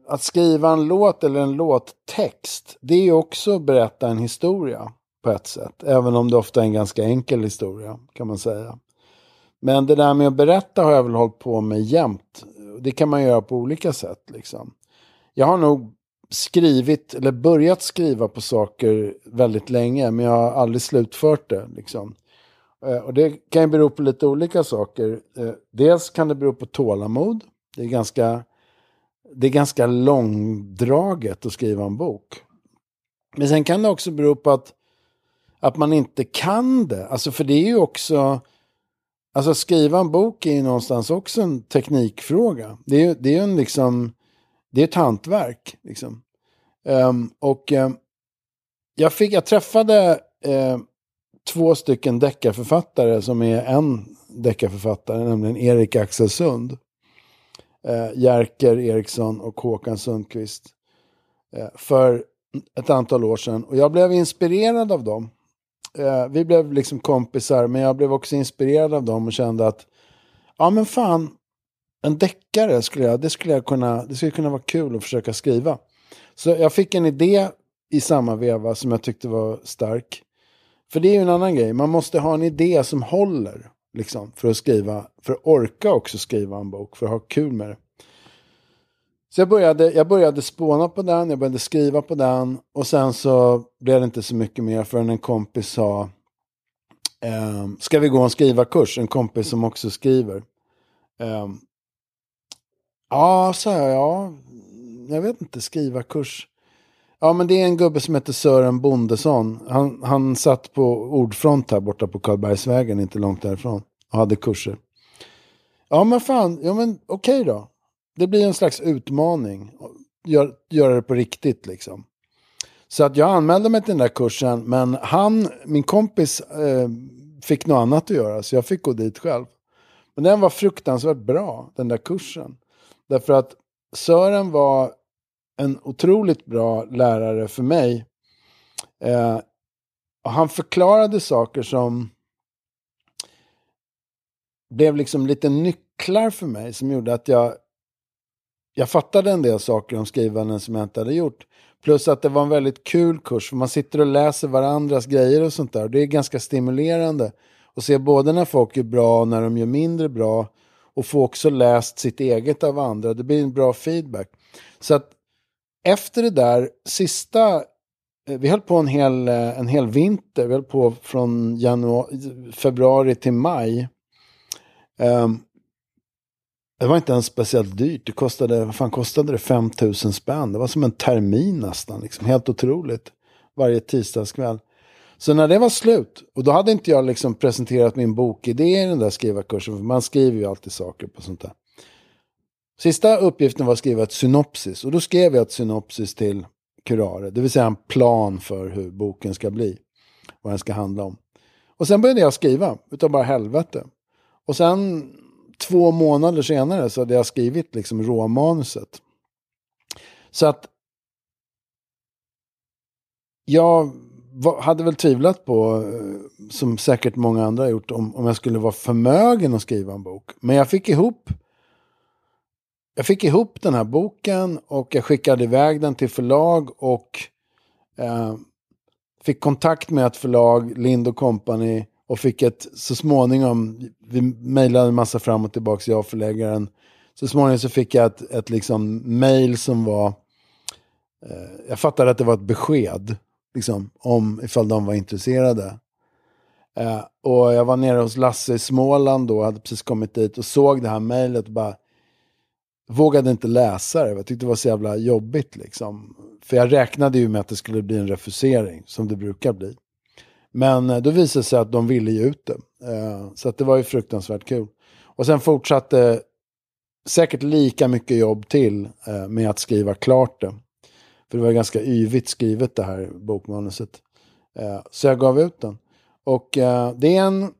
att skriva en låt eller en låttext, det är ju också att berätta en historia på ett sätt. Även om det ofta är en ganska enkel historia kan man säga. Men det där med att berätta har jag väl hållit på med jämt. Det kan man göra på olika sätt liksom. Jag har nog skrivit, eller börjat skriva på saker väldigt länge, men jag har aldrig slutfört det. Liksom. Eh, och det kan ju bero på lite olika saker. Eh, dels kan det bero på tålamod. Det är ganska, det är ganska långdraget att skriva en bok. Men sen kan det också bero på att, att man inte kan det. Alltså för det är ju också... Alltså skriva en bok är ju någonstans också en teknikfråga. Det är ju det är en liksom... Det är ett hantverk. Liksom. Um, och um, jag, fick, jag träffade uh, två stycken deckarförfattare som är en deckarförfattare, nämligen Erik Axelsund. Uh, Jerker Eriksson och Håkan Sundqvist. Uh, för ett antal år sedan. Och jag blev inspirerad av dem. Eh, vi blev liksom kompisar, men jag blev också inspirerad av dem och kände att ja men fan, en deckare skulle jag, det skulle jag kunna, det skulle kunna vara kul att försöka skriva. Så jag fick en idé i samma veva som jag tyckte var stark. För det är ju en annan grej, man måste ha en idé som håller. Liksom, för att skriva, för att orka också skriva en bok, för att ha kul med det. Så jag började, jag började spåna på den, jag började skriva på den och sen så blev det inte så mycket mer förrän en kompis sa ehm, Ska vi gå en skrivarkurs? En kompis som också skriver. Ehm, ja, sa jag, ja. Jag vet inte, skrivarkurs. Ja, men det är en gubbe som heter Sören Bondesson. Han, han satt på Ordfront här borta på Karlbergsvägen, inte långt därifrån. Och hade kurser. Ja, men fan, ja men okej då. Det blir en slags utmaning. Gör, göra det på riktigt liksom. Så att jag anmälde mig till den där kursen, men han, min kompis, eh, fick något annat att göra, så jag fick gå dit själv. Men den var fruktansvärt bra, den där kursen. Därför att Sören var en otroligt bra lärare för mig. Eh, och han förklarade saker som blev liksom lite nycklar för mig som gjorde att jag, jag fattade en del saker om skrivanden som jag inte hade gjort. Plus att det var en väldigt kul kurs, för man sitter och läser varandras grejer och sånt där. Det är ganska stimulerande att se både när folk är bra och när de gör mindre bra. Och få också läst sitt eget av andra. Det blir en bra feedback. Så att efter det där sista, eh, vi höll på en hel, eh, en hel vinter, vi höll på från januari, februari till maj. Um, det var inte ens speciellt dyrt, det kostade, vad fan kostade det? 5 000 spänn. Det var som en termin nästan, liksom. helt otroligt. Varje tisdagskväll. Så när det var slut, och då hade inte jag liksom presenterat min bokidé i den där skrivarkursen, för man skriver ju alltid saker på sånt där. Sista uppgiften var att skriva ett synopsis, och då skrev jag ett synopsis till Curare, det vill säga en plan för hur boken ska bli, vad den ska handla om. Och sen började jag skriva, utav bara helvete. Och sen två månader senare så hade jag skrivit liksom råmanuset. Så att jag hade väl tvivlat på, eh, som säkert många andra har gjort, om, om jag skulle vara förmögen att skriva en bok. Men jag fick ihop jag fick ihop den här boken och jag skickade iväg den till förlag och eh, fick kontakt med ett förlag, Lind Company, och fick ett så småningom, vi mejlade en massa fram och tillbaka, jag och förläggaren. Så småningom så fick jag ett, ett liksom mejl som var, eh, jag fattade att det var ett besked, liksom, om ifall de var intresserade. Eh, och jag var nere hos Lasse i Småland då, hade precis kommit dit och såg det här mejlet och bara, vågade inte läsa det. Jag tyckte det var så jävla jobbigt liksom. För jag räknade ju med att det skulle bli en refusering, som det brukar bli. Men eh, då visade det sig att de ville ge ut det. Eh, så att det var ju fruktansvärt kul. Och sen fortsatte säkert lika mycket jobb till eh, med att skriva klart det. För det var ganska yvigt skrivet det här bokmanuset. Så jag gav ut den. Och det är en...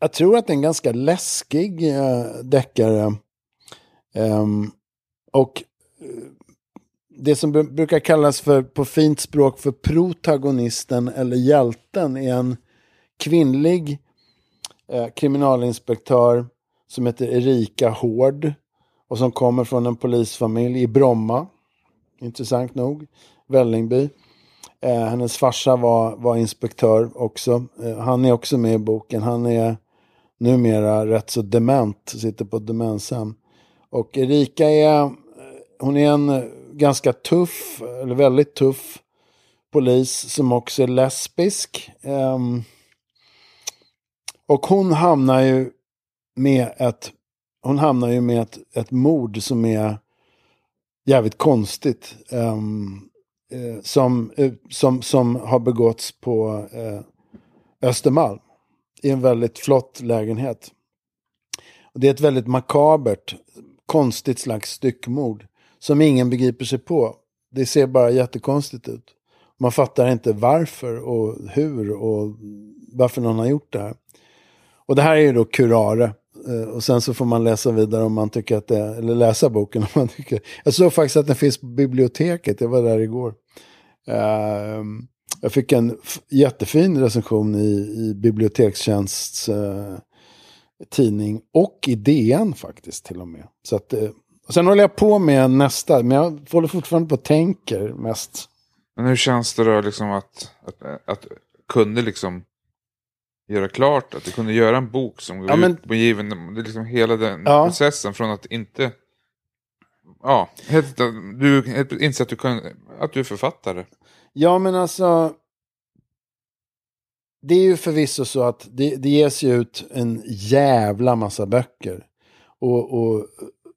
Jag tror att det är en ganska läskig deckare. Ehm, och det som brukar kallas för, på fint språk för protagonisten eller hjälten är en kvinnlig eh, kriminalinspektör som heter Erika Hård och som kommer från en polisfamilj i Bromma. Intressant nog. Vällingby. Eh, hennes farsa var, var inspektör också. Eh, han är också med i boken. Han är numera rätt så dement, sitter på demenshem. Och Erika är, eh, hon är en eh, ganska tuff, eller väldigt tuff polis som också är lesbisk. Um, och hon hamnar ju med ett, hon hamnar ju med ett, ett mord som är jävligt konstigt. Um, uh, som, uh, som, som har begåtts på uh, Östermalm. I en väldigt flott lägenhet. Och det är ett väldigt makabert, konstigt slags styckmord som ingen begriper sig på. Det ser bara jättekonstigt ut. Man fattar inte varför och hur och varför någon har gjort det här. Och det här är ju då kurare. Eh, och sen så får man läsa vidare om man tycker att det, eller läsa boken om man tycker. Jag såg faktiskt att den finns på biblioteket, jag var där igår. Ehm, jag fick en jättefin recension i, i Bibliotekstjänsts eh, tidning och i DN faktiskt till och med. Så att eh, och sen håller jag på med nästa, men jag håller fortfarande på och tänker mest. Men hur känns det då liksom att, att, att kunde liksom göra klart, att du kunde göra en bok som går ja, men, ut på given, det är liksom hela den ja. processen från att inte, ja, helt, du helt, inser att du, kan, att du är författare. Ja men alltså, det är ju förvisso så att det, det ges ju ut en jävla massa böcker. Och, och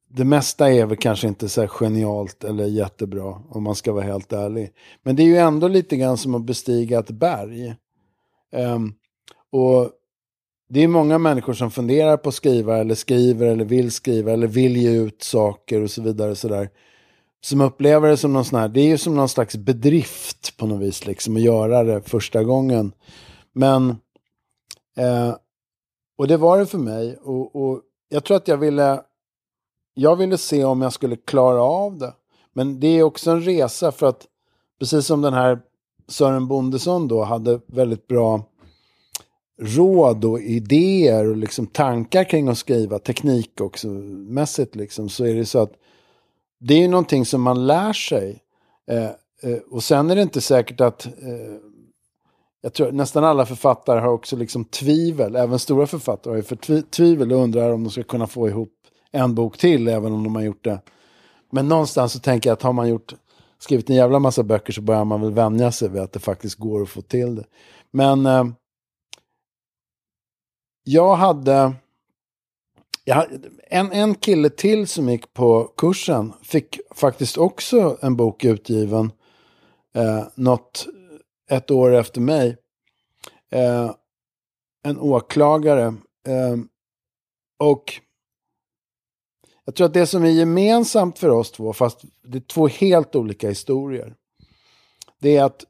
det mesta är väl kanske inte så genialt eller jättebra om man ska vara helt ärlig. Men det är ju ändå lite grann som att bestiga ett berg. Um, och det är många människor som funderar på att skriva eller skriver eller vill skriva eller vill ge ut saker och så vidare. Och så där, som upplever det som någon sån här, det är ju som någon slags bedrift på något vis liksom att göra det första gången. Men, eh, och det var det för mig. Och, och jag tror att jag ville jag ville se om jag skulle klara av det. Men det är också en resa för att precis som den här Sören Bondesson då hade väldigt bra råd och idéer och liksom tankar kring att skriva, teknik också mässigt liksom, så är det så att det är någonting som man lär sig. Eh, eh, och sen är det inte säkert att eh, jag tror nästan alla författare har också liksom tvivel, även stora författare har ju för tvivel och undrar om de ska kunna få ihop en bok till, även om de har gjort det. Men någonstans så tänker jag att har man gjort, skrivit en jävla massa böcker så börjar man väl vänja sig vid att det faktiskt går att få till det. Men eh, jag hade... Jag, en, en kille till som gick på kursen fick faktiskt också en bok utgiven. Eh, något ett år efter mig. Eh, en åklagare. Eh, och jag tror att det som är gemensamt för oss två, fast det är två helt olika historier. Det är att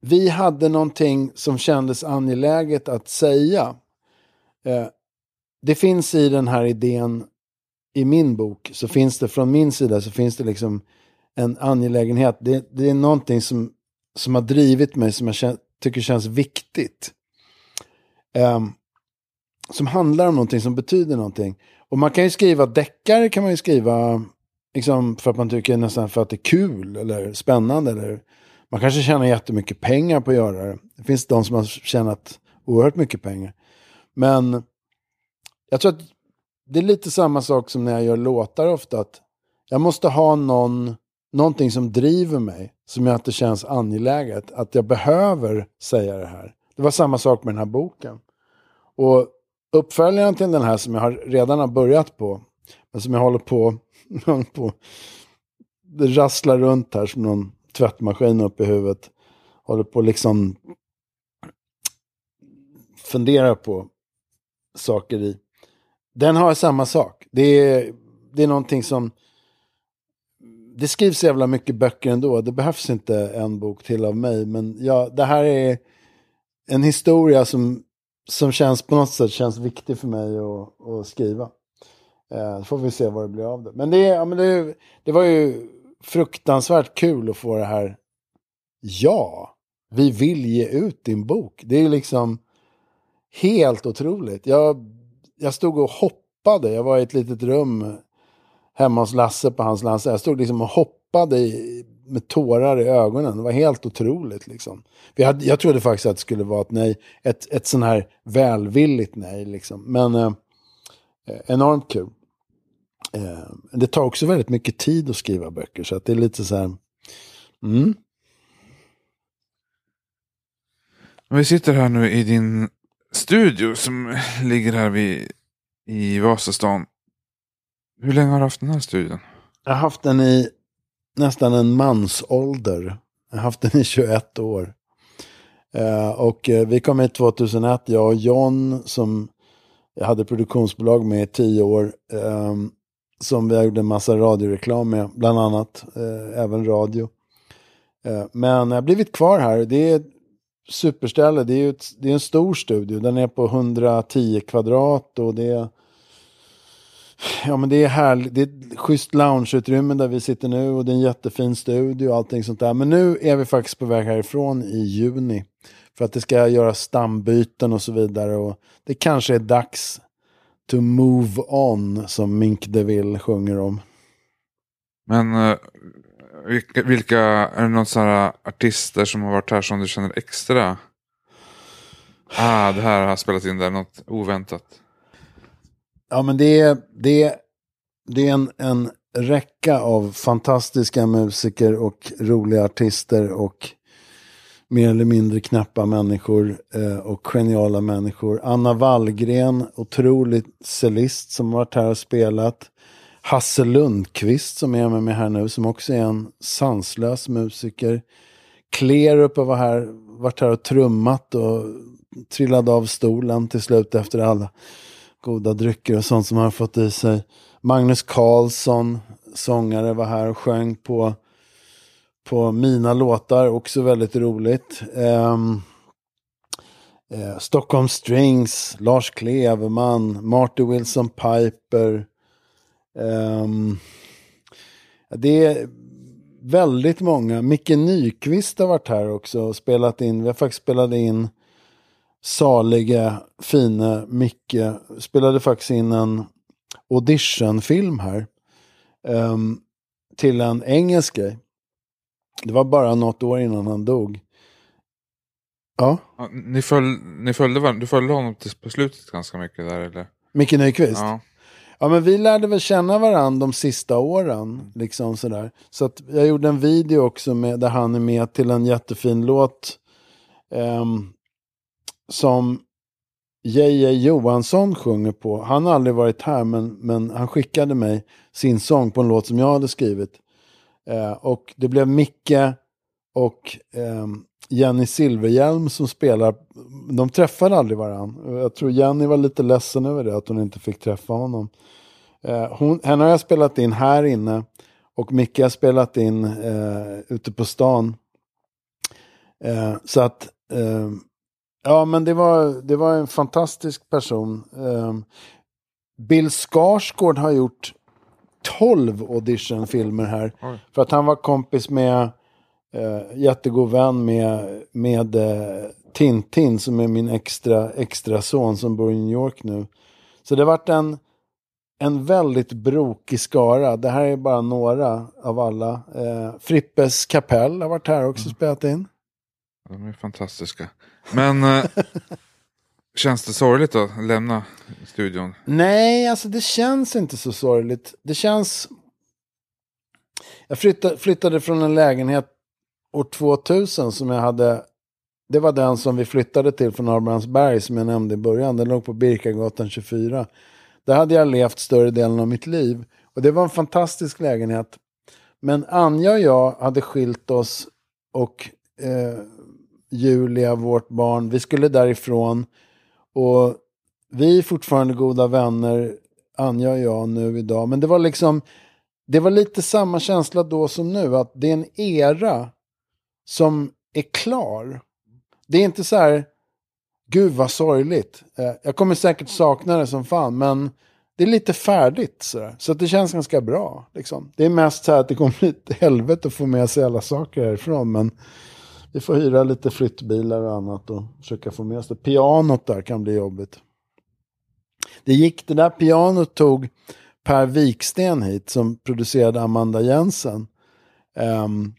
vi hade någonting som kändes angeläget att säga. Eh, det finns i den här idén, i min bok, så finns det från min sida så finns det liksom en angelägenhet. Det, det är någonting som, som har drivit mig, som jag tycker känns viktigt. Um, som handlar om någonting som betyder någonting. Och man kan ju skriva deckare kan man ju skriva liksom, för att man tycker nästan för att det är kul eller spännande. Eller, man kanske tjänar jättemycket pengar på att göra det. Det finns de som har tjänat oerhört mycket pengar. Men jag tror att det är lite samma sak som när jag gör låtar ofta. Att jag måste ha någon, någonting som driver mig. Som gör att det känns angeläget. Att jag behöver säga det här. Det var samma sak med den här boken. Och uppföljaren till den här som jag har, redan har börjat på. Men som jag håller på, på det rasslar runt här som någon tvättmaskin uppe i huvudet. Håller på liksom fundera på saker i. Den har samma sak. Det är, det är någonting som... Det skrivs jävla mycket böcker ändå. Det behövs inte en bok till av mig. Men ja, det här är en historia som, som känns på något sätt känns viktig för mig att, att skriva. Eh, får vi se vad det blir av det. Men det, ja, men det, det var ju fruktansvärt kul att få det här. Ja, vi vill ge ut din bok. Det är liksom helt otroligt. Jag jag stod och hoppade. Jag var i ett litet rum hemma hos Lasse på hans landställe. Jag stod liksom och hoppade i, med tårar i ögonen. Det var helt otroligt liksom. Vi hade, jag trodde faktiskt att det skulle vara ett nej. Ett, ett sån här välvilligt nej liksom. Men eh, enormt kul. Eh, det tar också väldigt mycket tid att skriva böcker. Så att det är lite så här. Mm. Vi sitter här nu i din studio som ligger här vid, i Vasastan. Hur länge har du haft den här studion? Jag har haft den i nästan en mansålder. Jag har haft den i 21 år. Eh, och eh, vi kom hit 2001, jag och John som jag hade produktionsbolag med i tio år. Eh, som vi gjorde en massa radioreklam med, bland annat. Eh, även radio. Eh, men jag har blivit kvar här. Det är superställe. Det är, ett, det är en stor studio. Den är på 110 kvadrat och det är Ja men det är härligt, det är ett schysst loungeutrymme där vi sitter nu och det är en jättefin studio och allting sånt där. Men nu är vi faktiskt på väg härifrån i juni. För att det ska göras stambyten och så vidare. Och det kanske är dags to move on som Mink DeVille sjunger om. Men eh, vilka, vilka, är det någon sån här artister som har varit här som du känner extra? Ah, det här har spelat in där, något oväntat. Ja, men det är, det är, det är en, en räcka av fantastiska musiker och roliga artister och mer eller mindre knäppa människor eh, och geniala människor. Anna Wallgren, otrolig cellist som har varit här och spelat. Hasse Lundqvist som är med mig här nu, som också är en sanslös musiker. Klerup har varit här, varit här och trummat och trillade av stolen till slut efter alla goda drycker och sånt som han har fått i sig. Magnus Carlsson, sångare, var här och sjöng på, på mina låtar, också väldigt roligt. Um, eh, Stockholm Strings, Lars Kleveman, Marty Wilson Piper, Um, det är väldigt många. Micke Nyqvist har varit här också och spelat in. Vi har faktiskt spelat in saliga, fina Micke. Spelade faktiskt in en auditionfilm här. Um, till en engelsk grej. Det var bara något år innan han dog. Ja. ja ni, föl, ni följde, du följde honom till, slutet ganska mycket där eller? Micke Nyqvist? Ja. Ja men vi lärde väl känna varandra de sista åren. Liksom sådär. Så att jag gjorde en video också med, där han är med till en jättefin låt. Um, som J.J. Johansson sjunger på. Han har aldrig varit här men, men han skickade mig sin sång på en låt som jag hade skrivit. Eh, och det blev Micke, och eh, Jenny Silverhjelm som spelar, de träffade aldrig varandra. Jag tror Jenny var lite ledsen över det, att hon inte fick träffa honom. Eh, hon, henne har jag spelat in här inne och Micke har spelat in eh, ute på stan. Eh, så att, eh, ja men det var, det var en fantastisk person. Eh, Bill Skarsgård har gjort 12 auditionfilmer här. Oj. För att han var kompis med, eh, jättegod vän med, med eh, Tintin som är min extra, extra son som bor i New York nu. Så det vart en, en väldigt brokig skara. Det här är bara några av alla. Eh, Frippes kapell har varit här också och spelat in. De är fantastiska. Men eh, känns det sorgligt att lämna studion? Nej, alltså det känns inte så sorgligt. Det känns... Jag flyttade, flyttade från en lägenhet år 2000 som jag hade... Det var den som vi flyttade till från Abrahamsberg som jag nämnde i början. Den låg på Birkagatan 24. Där hade jag levt större delen av mitt liv. Och det var en fantastisk lägenhet. Men Anja och jag hade skilt oss och eh, Julia, vårt barn, vi skulle därifrån. Och vi är fortfarande goda vänner, Anja och jag nu idag. Men det var liksom, det var lite samma känsla då som nu. Att det är en era som är klar. Det är inte så här, gud vad sorgligt. Eh, jag kommer säkert sakna det som fan, men det är lite färdigt. Så, där. så det känns ganska bra. Liksom. Det är mest så här att det kommer bli ett helvete att få med sig alla saker härifrån. Men vi får hyra lite flyttbilar och annat och försöka få med oss det. Pianot där kan bli jobbigt. Det gick, det där pianot tog Per Viksten hit som producerade Amanda Jensen. Ehm,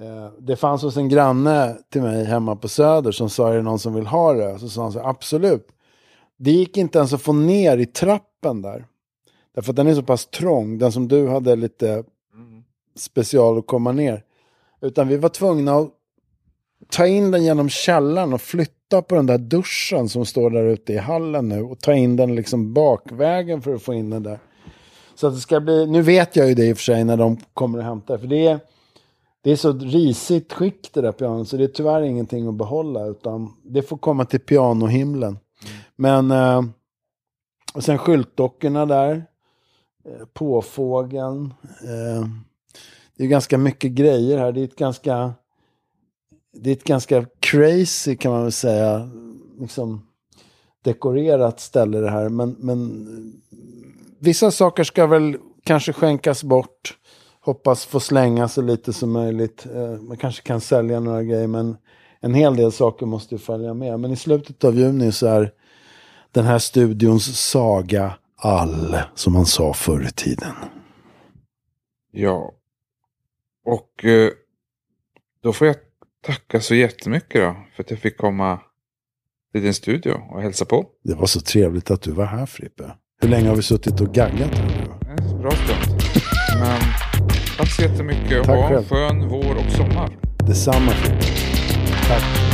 eh, det fanns hos en granne till mig hemma på Söder som sa, är det någon som vill ha det? Så sa han så absolut. Det gick inte ens att få ner i trappen där. Därför att den är så pass trång, den som du hade lite special att komma ner. Utan vi var tvungna att ta in den genom källaren och flytta på den där duschen som står där ute i hallen nu. Och ta in den liksom bakvägen för att få in den där. Så att det ska bli, nu vet jag ju det i och för sig när de kommer och hämtar. För det är, det är så risigt skick det där pianot. Så det är tyvärr ingenting att behålla. Utan det får komma till pianohimlen. Men, eh, och sen skyltdockorna där. Eh, påfågeln. Eh, det är ganska mycket grejer här. Det är ett ganska, det är ett ganska crazy kan man väl säga. Liksom dekorerat ställe det här. Men, men vissa saker ska väl kanske skänkas bort. Hoppas få slänga så lite som möjligt. Eh, man kanske kan sälja några grejer men en hel del saker måste ju följa med. Men i slutet av juni så är den här studions saga all, som man sa förr i tiden. Ja. Och eh, då får jag tacka så jättemycket då. För att jag fick komma till din studio och hälsa på. Det var så trevligt att du var här Frippe. Hur länge har vi suttit och gaggat här nu? En bra stund. Men tack så jättemycket. Tack ha en skön vår och sommar. Detsamma Frippe. Tack.